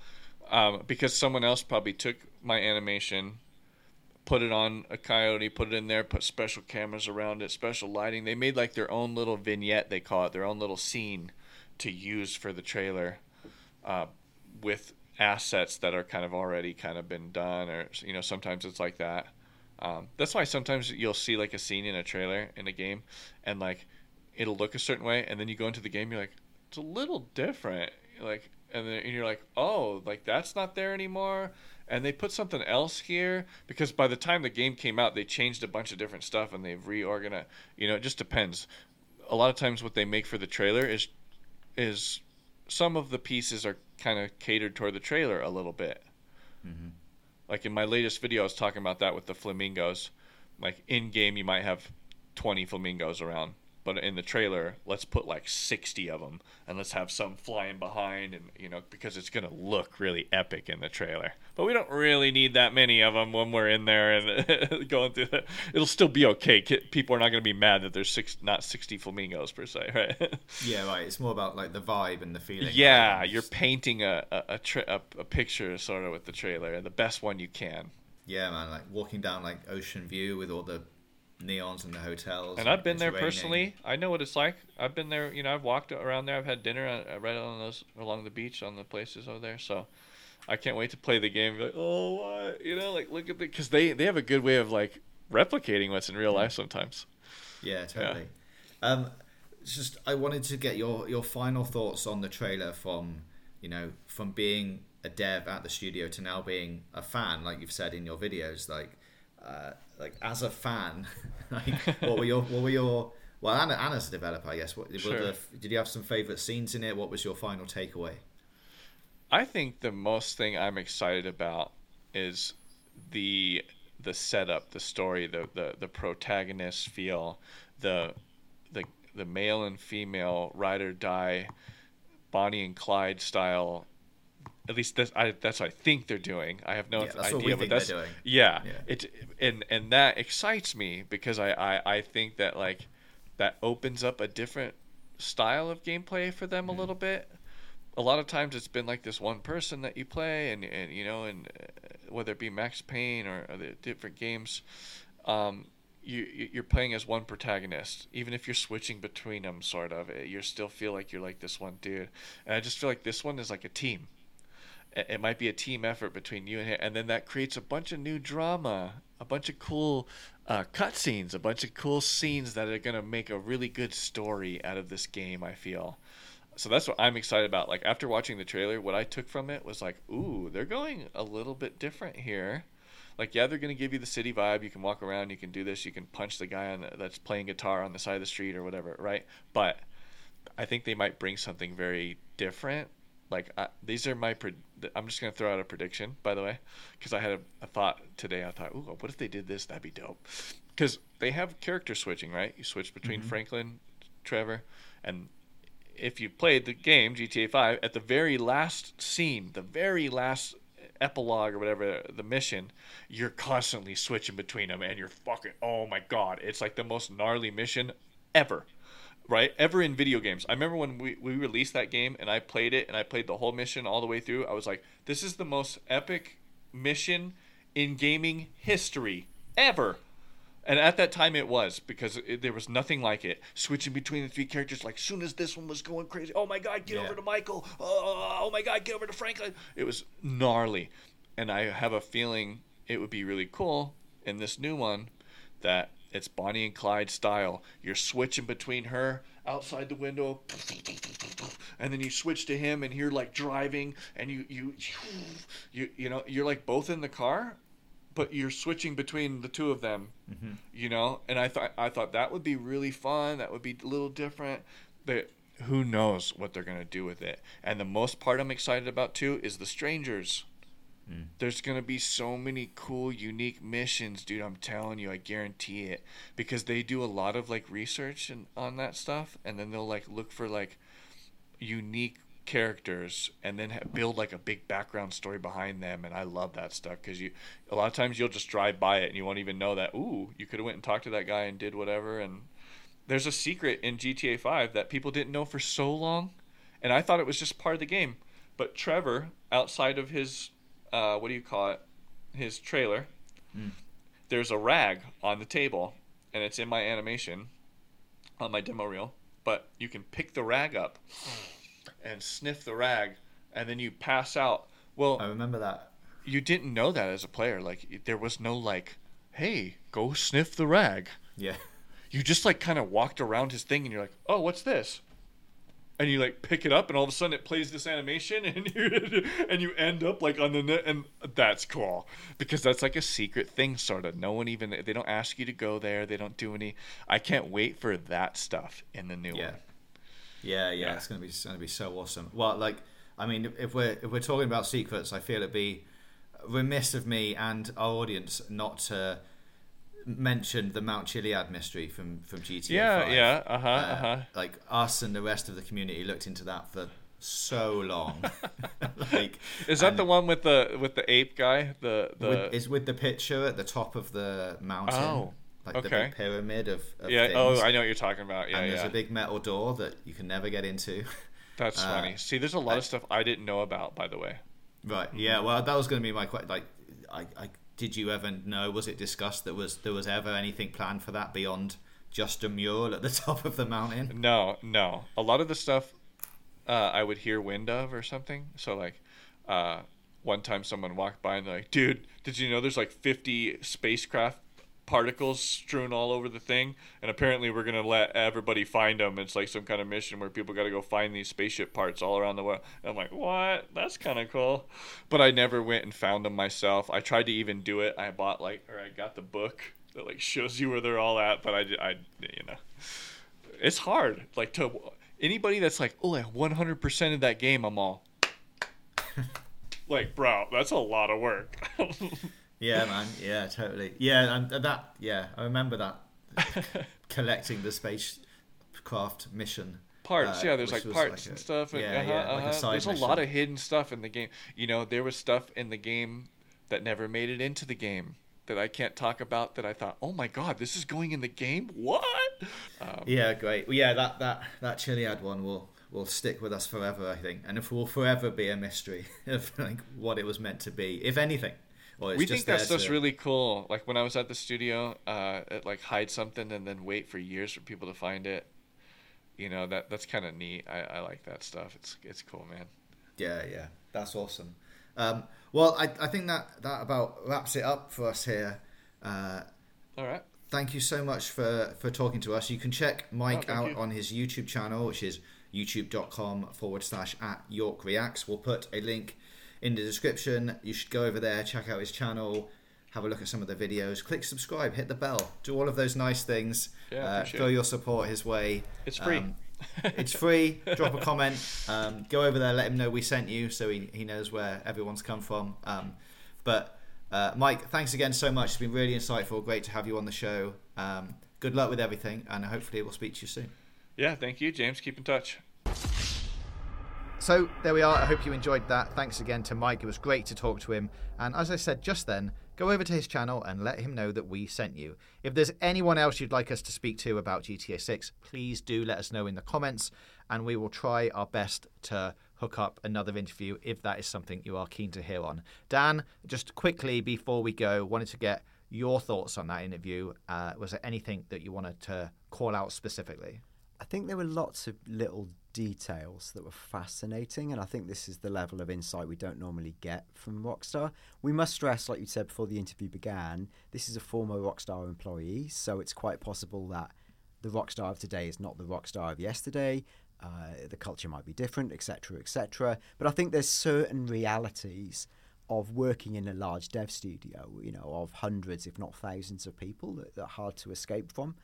um, because someone else probably took my animation, put it on a coyote, put it in there, put special cameras around it, special lighting. They made like their own little vignette. They call it their own little scene to use for the trailer uh, with assets that are kind of already kind of been done, or you know, sometimes it's like that. Um, that's why sometimes you'll see like a scene in a trailer in a game, and like it'll look a certain way, and then you go into the game, you're like, it's a little different, like, and then and you're like, oh, like that's not there anymore, and they put something else here because by the time the game came out, they changed a bunch of different stuff and they've reorganized. You know, it just depends. A lot of times, what they make for the trailer is is some of the pieces are kind of catered toward the trailer a little bit. Mm-hmm. Like in my latest video, I was talking about that with the flamingos. Like in game, you might have 20 flamingos around, but in the trailer, let's put like 60 of them and let's have some flying behind and you know because it's going to look really epic in the trailer. But we don't really need that many of them when we're in there and going through it'll still be okay. People are not going to be mad that there's six not 60 flamingos per se, right? yeah, right. It's more about like the vibe and the feeling. Yeah, you're painting a a, a, tra- a, a picture sort of with the trailer, the best one you can. Yeah, man, like walking down like Ocean View with all the neons in the hotels. And I've been there raining. personally. I know what it's like. I've been there. You know, I've walked around there. I've had dinner uh, right on those along the beach on the places over there. So I can't wait to play the game. Like, oh, what? You know, like look at the because they they have a good way of like replicating what's in real life sometimes. Yeah, totally. Yeah. Um, just I wanted to get your your final thoughts on the trailer from you know from being a dev at the studio to now being a fan, like you've said in your videos, like. Uh, like as a fan, like what were your what were your well Anna, Anna's a developer, I guess. What sure. the, did you have some favorite scenes in it? What was your final takeaway? I think the most thing I'm excited about is the the setup, the story, the the, the protagonist feel, the the the male and female ride or die, Bonnie and Clyde style at least that's I, that's what I think they're doing. I have no yeah, idea, but that's yeah, yeah, it and and that excites me because I, I I think that like that opens up a different style of gameplay for them mm. a mm-hmm. little bit. A lot of times it's been like this one person that you play, and and you know, and uh, whether it be Max Payne or, or the different games, um, you you're playing as one protagonist even if you're switching between them sort of you still feel like you're like this one dude and i just feel like this one is like a team it might be a team effort between you and him, and then that creates a bunch of new drama, a bunch of cool uh, cutscenes, a bunch of cool scenes that are gonna make a really good story out of this game. I feel. So that's what I'm excited about. Like after watching the trailer, what I took from it was like, ooh, they're going a little bit different here. Like yeah, they're gonna give you the city vibe. You can walk around, you can do this, you can punch the guy on the, that's playing guitar on the side of the street or whatever, right? But I think they might bring something very different like these are my pre- i'm just going to throw out a prediction by the way because i had a, a, thought today. I thought ooh what if they did this? That'd be dope. Because they have character switching right? You switch between mm-hmm. franklin trevor and if you played the game gta 5 at the very last scene the very last epilogue or whatever the mission you're constantly switching between them and you're fucking oh my god it's like the most gnarly mission ever right? Ever in video games. I remember when we, we released that game and I played it and I played the whole mission all the way through. I was like, this is the most epic mission in gaming history ever. And at that time it was because it, there was nothing like it. Switching between the three characters, like soon as this one was going crazy, oh my god, get yeah. over to Michael. Oh, oh, oh, oh, oh my god, get over to Franklin. It was gnarly. And I have a feeling it would be really cool in this new one that it's Bonnie and Clyde style. You're switching between her outside the window, and then you switch to him, and you're like driving, and you you you you know you're like both in the car, but you're switching between the two of them. Mm-hmm. You know, and I thought I thought that would be really fun. That would be a little different. But who knows what they're gonna do with it? And the most part I'm excited about too is the strangers Mm. There's gonna be so many cool, unique missions, dude. I'm telling you, I guarantee it, because they do a lot of like research and on that stuff, and then they'll like look for like unique characters and then build like a big background story behind them and i love that stuff because you a lot of times you'll just drive by it and you won't even know that ooh you could have went and talked to that guy and did whatever and there's a secret in gta 5 that people didn't know for so long and i thought it was just part of the game but trevor outside of his uh, what do you call it? His trailer. Mm. There's a rag on the table, and it's in my animation on my demo reel. But you can pick the rag up and sniff the rag, and then you pass out. Well, I remember that. You didn't know that as a player. Like there was no like, hey, go sniff the rag. Yeah. You just like kind of walked around his thing, and you're like, oh, what's this? And you like pick it up and all of a sudden it plays this animation and you and you end up like on the net and that's cool. Because that's like a secret thing sort of. No one even they don't ask you to go there. They don't do any i can't wait for that stuff in the new yeah. one. Yeah, yeah yeah. it's gonna be it's gonna be so awesome. Well like i mean if we're if we're talking about secrets i feel it'd be remiss of me and our audience not to mentioned the Mount Chiliad mystery from from GTA. Yeah, 5. yeah, uh-huh, uh-huh. Like us and the rest of the community looked into that for so long. like, Is that the one with the with the ape guy? The the with, is with the picture at the top of the mountain, Oh, like the okay. big pyramid of, of yeah. things. Oh, I know what you're talking about. Yeah, and there's yeah. a big metal door that you can never get into. That's uh, funny. See, there's a lot I- of stuff I didn't know about, by the way. Right. Yeah. Well, that was going to be my question. Like, I, I, did you ever know? Was it discussed that was there was ever anything planned for that beyond just a mural at the top of the mountain? No, no. A lot of the stuff uh, I would hear wind of or something. So like, uh, one time someone walked by and they're like, "Dude, did you know there's like 50 spacecraft particles strewn all over the thing?" And apparently we're gonna let everybody find them. It's like some kind of mission where people got to go find these spaceship parts all around the world. And I'm like, "What? That's kind of cool." But I never went and found them myself. I tried to even do it. I bought like, or I got the book that like shows you where they're all at, but I, I you know it's hard like to anybody that's like oh like 100% of that game i'm all like bro that's a lot of work Yeah, man. Yeah, totally. Yeah, and that. Yeah, I remember that collecting the spacecraft mission. parts uh, yeah there's like parts a- and stuff and, yeah, uh-huh, yeah, like uh-huh. side there's a lot of hidden stuff in the game you know there was stuff in the game that never made it into the game that i can't talk about that i thought oh my god this is going in the game what um, Yeah, great. Well, yeah, that that that Chiliad one will will stick with us forever, I think, and it will forever be a mystery of like what it was meant to be, if anything. It's we think that's just stuff's really cool. Like when I was at the studio, uh, it, like hide something and then wait for years for people to find it. You know that that's kind of neat. I, I like that stuff. It's it's cool, man. Yeah, yeah, that's awesome. Um, well, I I think that that about wraps it up for us here. Uh, All right. thank you so much for for talking to us. You can check Mike Oh, out you. on his YouTube channel, which is youtube.com forward slash at York Reacts. We'll put a link in the description. You should go over there, check out his channel, have a look at some of the videos, click subscribe, hit the bell, do all of those nice things. Yeah, uh, throw your support his way. It's free. Um, it's free. Drop a comment. Um, go over there, let him know we sent you, so he, he knows where everyone's come from. Um, but uh, Mike, thanks again so much. It's been really insightful. Great to have you on the show. Um, good luck with everything, and hopefully we'll speak to you soon. Yeah. Thank you, James. Keep in touch. So there we are. I hope you enjoyed that. Thanks again to Mike. It was great to talk to him. And as I said just then, go over to his channel and let him know that we sent you. If there's anyone else you'd like us to speak to about GTA 6, please do let us know in the comments, and we will try our best to hook up another interview if that is something you are keen to hear on. Dan, just quickly before we go, wanted to get your thoughts on that interview. Uh, was there anything that you wanted to call out specifically? I think there were lots of little details that were fascinating, and I think this is the level of insight we don't normally get from Rockstar. We must stress, like you said before the interview began, this is a former Rockstar employee, so it's quite possible that the Rockstar of today is not the Rockstar of yesterday. Uh, the culture might be different, etc., etc. But I think there's certain realities of working in a large dev studio, you know, of hundreds, if not thousands, of people that, that are hard to escape from.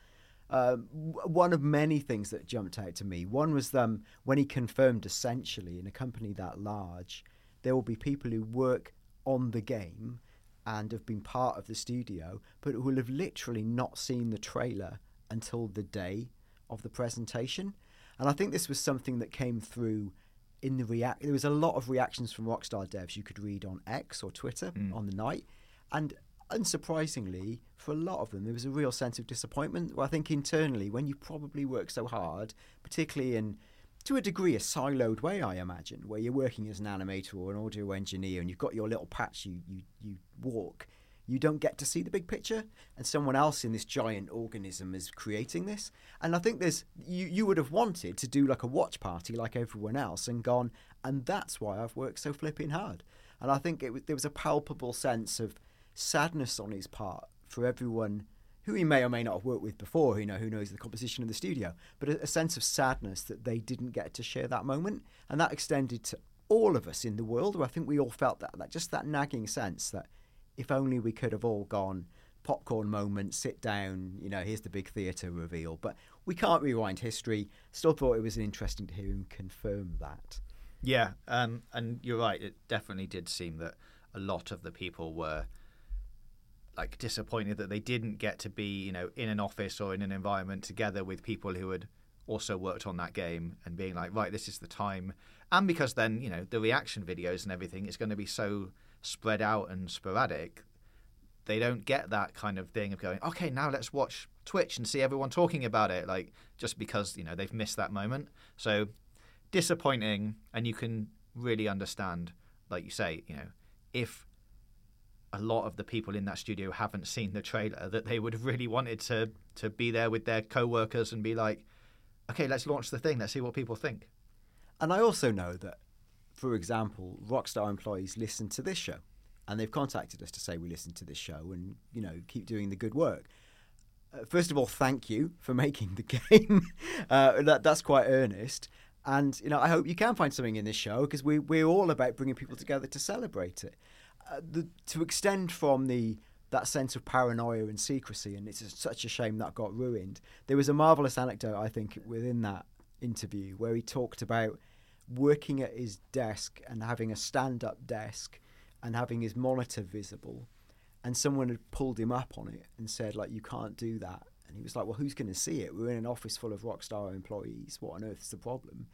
W- one of many things that jumped out to me. One was um, when he confirmed essentially in a company that large, there will be people who work on the game and have been part of the studio, but who will have literally not seen the trailer until the day of the presentation. And I think this was something that came through in the react. There was a lot of reactions from Rockstar devs you could read on X or Twitter on the night, and unsurprisingly, for a lot of them, there was a real sense of disappointment. Well, I think internally, when you probably work so hard, particularly in to a degree a siloed way, I imagine, where you're working as an animator or an audio engineer, and you've got your little patch you you, you walk. You don't get to see the big picture, and someone else in this giant organism is creating this. And I think there's you, you would have wanted to do like a watch party like everyone else and gone, and that's why I've worked so flipping hard. And I think it there was a palpable sense of sadness on his part for everyone who he may or may not have worked with before, you know, who knows the composition of the studio, but a, a sense of sadness that they didn't get to share that moment. And that extended to all of us in the world, where I think we all felt that, that just that nagging sense that if only we could have all gone popcorn moment, sit down, you know, here's the big theatre reveal. But we can't rewind history. Still thought it was interesting to hear him confirm that. Yeah, um, and you're right. It definitely did seem that a lot of the people were like disappointed that they didn't get to be, you know, in an office or in an environment together with people who had also worked on that game and being like, right, this is the time. And because then, you know, the reaction videos and everything is going to be so spread out and sporadic, they don't get that kind of thing of going, okay, now let's watch Twitch and see everyone talking about it, like just because, you know, they've missed that moment. So disappointing and you can really understand, like you say, you know, if a lot of the people in that studio haven't seen the trailer, that they would have really wanted to to be there with their co-workers and be like, okay, let's launch the thing, let's see what people think. And I also know that, for example, Rockstar employees listen to this show, and they've contacted us to say we listen to this show and you know keep doing the good work. Uh, first of all, thank you for making the game. uh, that that's quite earnest. And you know, I hope you can find something in this show because we we're all about bringing people together to celebrate it. Uh, the, to extend from the that sense of paranoia and secrecy, and it's such a shame that got ruined. There was a marvelous anecdote, I think, within that interview where he talked about working at his desk and having a stand-up desk and having his monitor visible, and someone had pulled him up on it and said, like, you can't do that. And he was like, well, who's going to see it? We're in an office full of Rockstar employees. What on earth is the problem?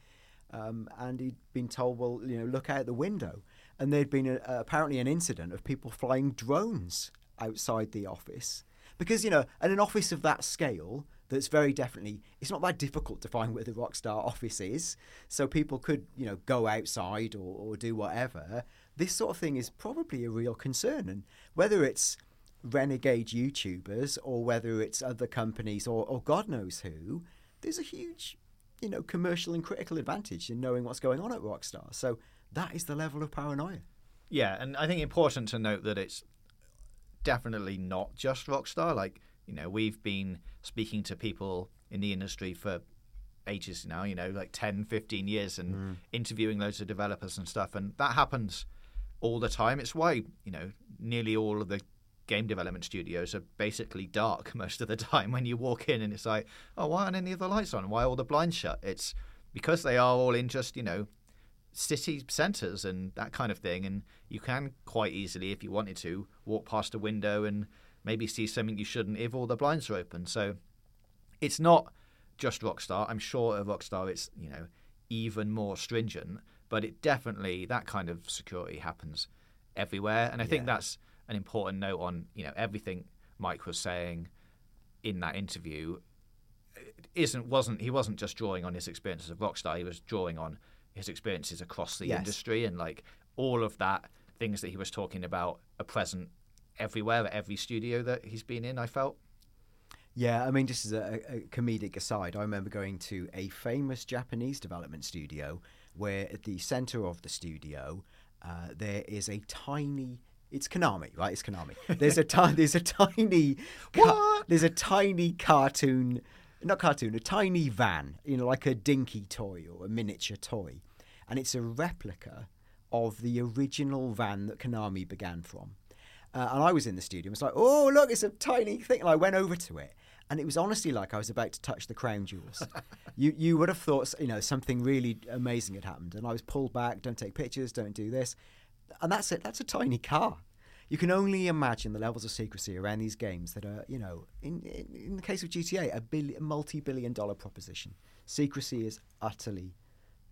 Um, and he'd been told, well, you know, look out the window. And there'd been a, apparently an incident of people flying drones outside the office. Because, you know, at an office of that scale, that's very definitely, it's not that difficult to find where the Rockstar office is. So people could, you know, go outside or, or do whatever. This sort of thing is probably a real concern. And whether it's renegade YouTubers or whether it's other companies or, or God knows who, there's a huge, you know, commercial and critical advantage in knowing what's going on at Rockstar. So that is the level of paranoia. Yeah, and I think important to note that it's definitely not just Rockstar. Like, you know, we've been speaking to people in the industry for ages now, you know, like 10, 15 years and mm. interviewing loads of developers and stuff. And that happens all the time. It's why, you know, nearly all of the game development studios are basically dark most of the time when you walk in and it's like, oh, why aren't any of the lights on? Why are all the blinds shut? It's because they are all in just, you know, city centres and that kind of thing. And you can quite easily, if you wanted to, walk past a window and maybe see something you shouldn't if all the blinds are open. So it's not just Rockstar. I'm sure at Rockstar it's, you know, even more stringent, but it definitely, that kind of security happens everywhere. And I yeah. think that's an important note on you know everything Mike was saying in that interview isn't wasn't he wasn't just drawing on his experiences of Rockstar he was drawing on his experiences across the yes. industry and like all of that things that he was talking about are present everywhere at every studio that he's been in I felt yeah, I mean, just as a, a, comedic aside, I remember going to a famous Japanese development studio where at the center of the studio uh, there is a tiny it's Konami, right? It's Konami. There's a ti- there's a tiny ca- there's a tiny cartoon, not cartoon, a tiny van, you know, like a dinky toy or a miniature toy, and it's a replica of the original van that Konami began from. Uh, and I was in the studio. I was like, "Oh, look, it's a tiny thing." And I went over to it, and it was honestly like I was about to touch the crown jewels. you you would have thought, you know, something really amazing had happened, and I was pulled back. Don't take pictures. Don't do this and that's it. That's a tiny car. You can only imagine the levels of secrecy around these games that are, you know, in in, in the case of GTA, a billion, multi-billion-dollar proposition. Secrecy is utterly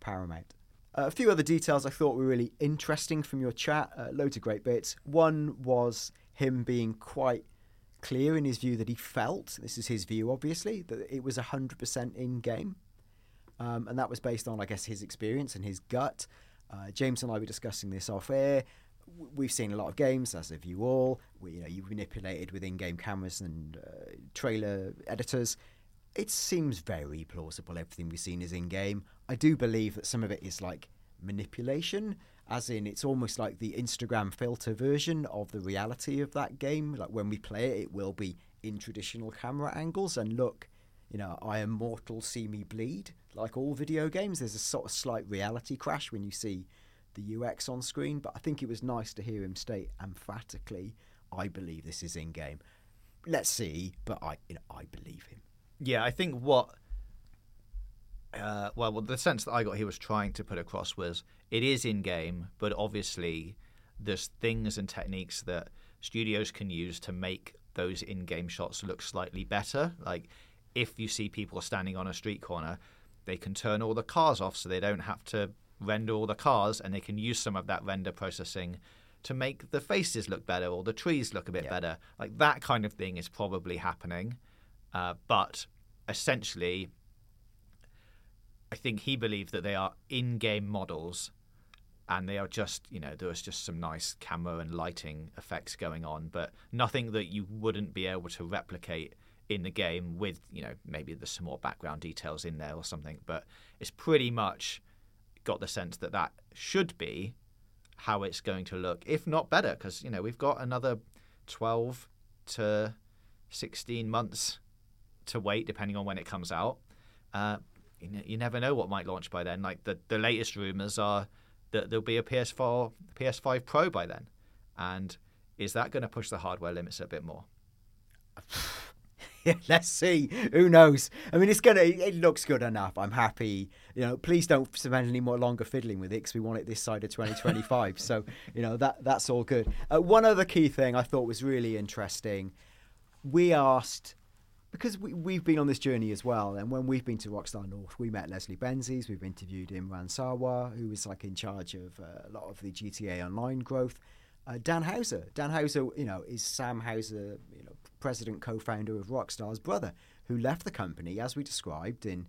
paramount. Uh, a few other details I thought were really interesting from your chat. Uh, loads of great bits. One was him being quite clear in his view that he felt, this is his view obviously, that it was 100% in game. Um, and that was based on, I guess, his experience and his gut. Uh, James and I were discussing this off air. We've seen a lot of games, as have you all. We, you know, you've manipulated with in-game cameras and uh, trailer editors. It seems very plausible. Everything we've seen is in-game. I do believe that some of it is like manipulation, as in it's almost like the Instagram filter version of the reality of that game. Like when we play it, it will be in traditional camera angles and look you know, I am mortal, see me bleed. Like all video games, there's a sort of slight reality crash when you see the UX on screen. But I think it was nice to hear him state emphatically, "I believe this is in game." Let's see, but I, you know, I believe him. Yeah, I think what, uh, well, well, the sense that I got he was trying to put across was it is in game, but obviously there's things and techniques that studios can use to make those in-game shots look slightly better. Like if you see people standing on a street corner, they can turn all the cars off so they don't have to render all the cars, and they can use some of that render processing to make the faces look better or the trees look a bit Yeah. better. Like that kind of thing is probably happening, uh, but essentially, I think he believed that they are in-game models, and they are just you know there was just some nice camera and lighting effects going on, but nothing that you wouldn't be able to replicate in the game with you know maybe there's some more background details in there or something, but it's pretty much got the sense that that should be how it's going to look, if not better, because you know we've got another 12 to 16 months to wait, depending on when it comes out. Uh, you, ne- you never know what might launch by then. Like the, the latest rumors are that there'll be a PS4, PS5 Pro by then, and is that going to push the hardware limits a bit more? Let's see. Who knows? I mean, it's gonna. It looks good enough. I'm happy. You know, please don't spend any more longer fiddling with it because we want it this side of 2025. so you know that that's all good. Uh, one other key thing I thought was really interesting. We asked because we, we've been on this journey as well, and when we've been to Rockstar North, we met Leslie Benzies. We've interviewed Imran Sarwar, who was like in charge of uh, a lot of the GTA Online growth. Uh, Dan Houser. Dan Houser, you know, is Sam Houser, president, co-founder of Rockstar's brother, who left the company, as we described, in,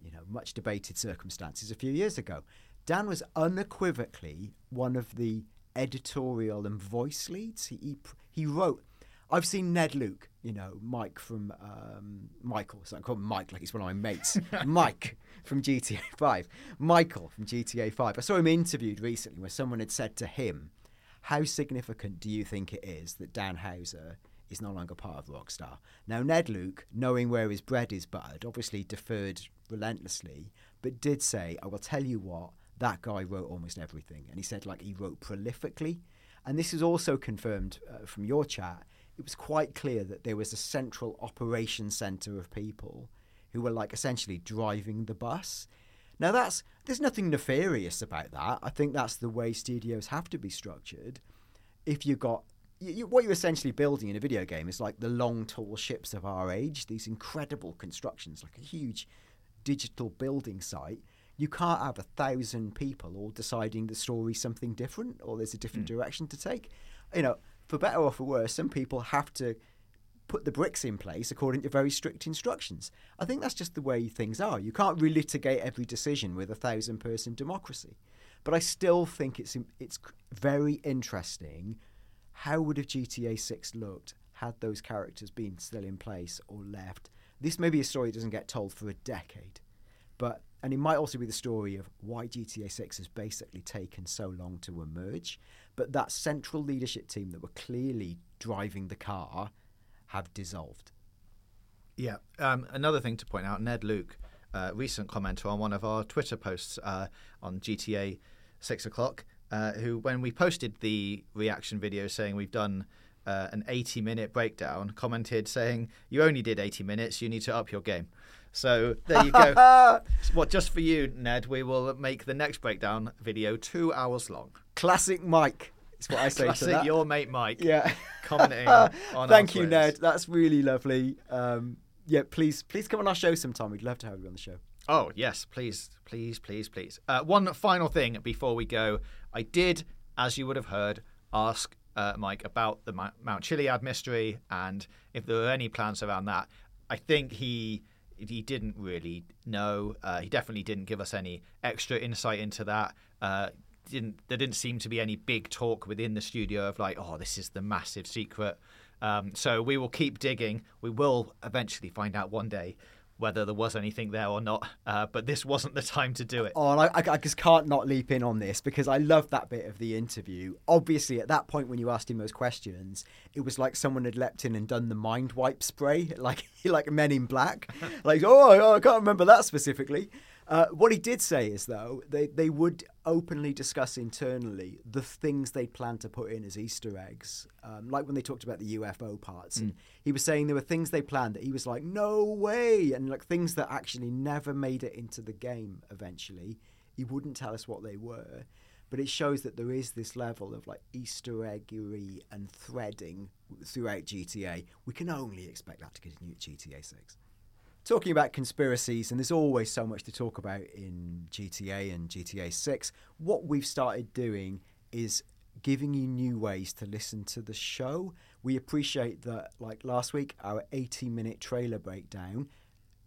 you know, much debated circumstances a few years ago. Dan was unequivocally one of the editorial and voice leads. He he, wrote. I've seen Ned Luke, you know, Mike from um, Michael. So I call him Mike like he's one of my mates. Mike from GTA 5. Michael from GTA 5. I saw him interviewed recently where someone had said to him, How significant do you think it is that Dan Houser is no longer part of Rockstar? Now, Ned Luke, knowing where his bread is buttered, obviously deferred relentlessly, but did say, I will tell you what, that guy wrote almost everything. And he said, like, he wrote prolifically. And this is also confirmed uh, from your chat. It was quite clear that there was a central operation center of people who were like essentially driving the bus. Now that's there's nothing nefarious about that. I think that's the way studios have to be structured. If you got you, you, what you're essentially building in a video game is like the long, tall ships of our age. These incredible constructions, like a huge digital building site. You can't have a thousand people all deciding the story's something different or there's a different hmm. direction to take. You know, for better or for worse, some people have to put the bricks in place according to very strict instructions. I think that's just the way things are. You can't relitigate every decision with a thousand person democracy. But I still think it's it's very interesting. How would have GTA 6 looked had those characters been still in place or left? This may be a story that doesn't get told for a decade. But and it might also be the story of why GTA 6 has basically taken so long to emerge. But that central leadership team that were clearly driving the car have dissolved. Yeah. Um, another thing to point out, Ned Luke, uh, recent commenter on one of our Twitter posts uh, on GTA Six O'clock, uh, who when we posted the reaction video saying we've done uh, an 80 minute breakdown, commented saying you only did 80 minutes, you need to up your game. So there you go. what just for you, Ned? We will make the next breakdown video two hours long. Classic Mike. It's what I say to Classic that. your mate Mike. yeah. commenting on our Thank you, Ned. That's really lovely. Um, yeah, please, please come on our show sometime. We'd love to have you on the show. Oh, yes, please, please, please, please. Uh, one final thing before we go. I did, as you would have heard, ask uh, Mike about the Mount Chiliad mystery and if there were any plans around that. I think he he didn't really know. Uh, he definitely didn't give us any extra insight into that. Uh, didn't there didn't seem to be any big talk within the studio of like, oh, this is the massive secret. Um, so we will keep digging. We will eventually find out one day whether there was anything there or not. Uh, but this wasn't the time to do it. Oh, and I, I, I just can't not leap in on this because I love that bit of the interview. Obviously, at that point when you asked him those questions, it was like someone had leapt in and done the mind wipe spray, like like Men in Black. like, oh, I can't remember that specifically. Uh, what he did say is, though, they, they would openly discuss internally the things they plan to put in as Easter eggs. Um, like when they talked about the UFO parts. And he was saying there were things they planned that he was like, no way. And like things that actually never made it into the game eventually. He wouldn't tell us what they were. but it shows that there is this level of like Easter eggery and threading throughout GTA. We can only expect that to continue at GTA 6. Talking about conspiracies, and there's always so much to talk about in GTA and GTA 6, what we've started doing is giving you new ways to listen to the show. We appreciate that, like last week, our 80 minute trailer breakdown,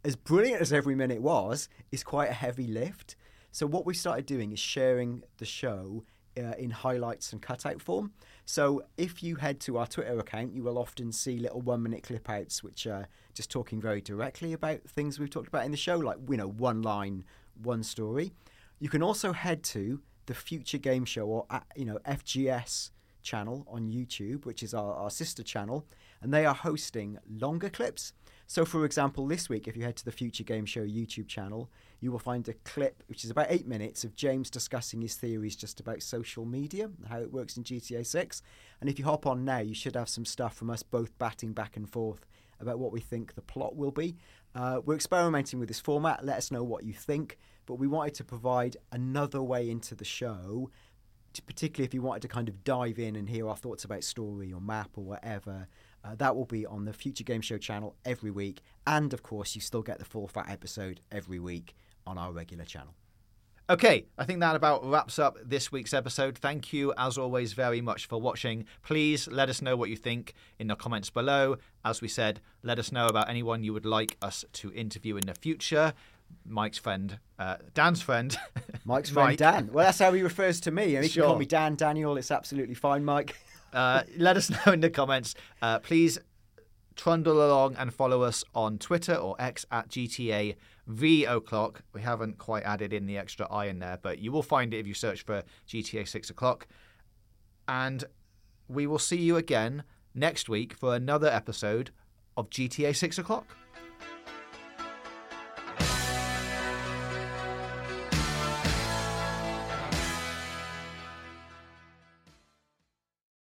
as brilliant as every minute was, is quite a heavy lift. So, what we started doing is sharing the show uh, in highlights and cutout form. So, if you head to our Twitter account, you will often see little one minute clip outs which are just talking very directly about things we've talked about in the show, like, you know, one line, one story. You can also head to the Future Game Show or, uh, you know, FGS channel on YouTube, which is our, our sister channel, and they are hosting longer clips. So, for example, this week, if you head to the Future Game Show YouTube channel, you will find a clip which is about eight minutes of James discussing his theories just about social media, how it works in GTA 6. And if you hop on now, you should have some stuff from us both batting back and forth about what we think the plot will be. Uh, we're experimenting with this format. Let us know what you think. But we wanted to provide another way into the show, particularly if you wanted to kind of dive in and hear our thoughts about story or map or whatever. Uh, that will be on the Future Game Show channel every week. And of course, you still get the full fat episode every week on our regular channel. Okay, I think that about wraps up this week's episode. Thank you, as always, very much for watching. Please let us know what you think in the comments below. As we said, let us know about anyone you would like us to interview in the future. Mike's friend, uh, Dan's friend, Mike's friend Mike. Dan. Well, that's how he refers to me. And he Sure. can call me Dan, Daniel. It's absolutely fine, Mike. Uh, let us know in the comments. Uh, please trundle along and follow us on Twitter or X at GTA V o'clock. We haven't quite added in the extra I in there, but you will find it if you search for GTA 6 o'clock. And we will see you again next week for another episode of GTA 6 o'clock.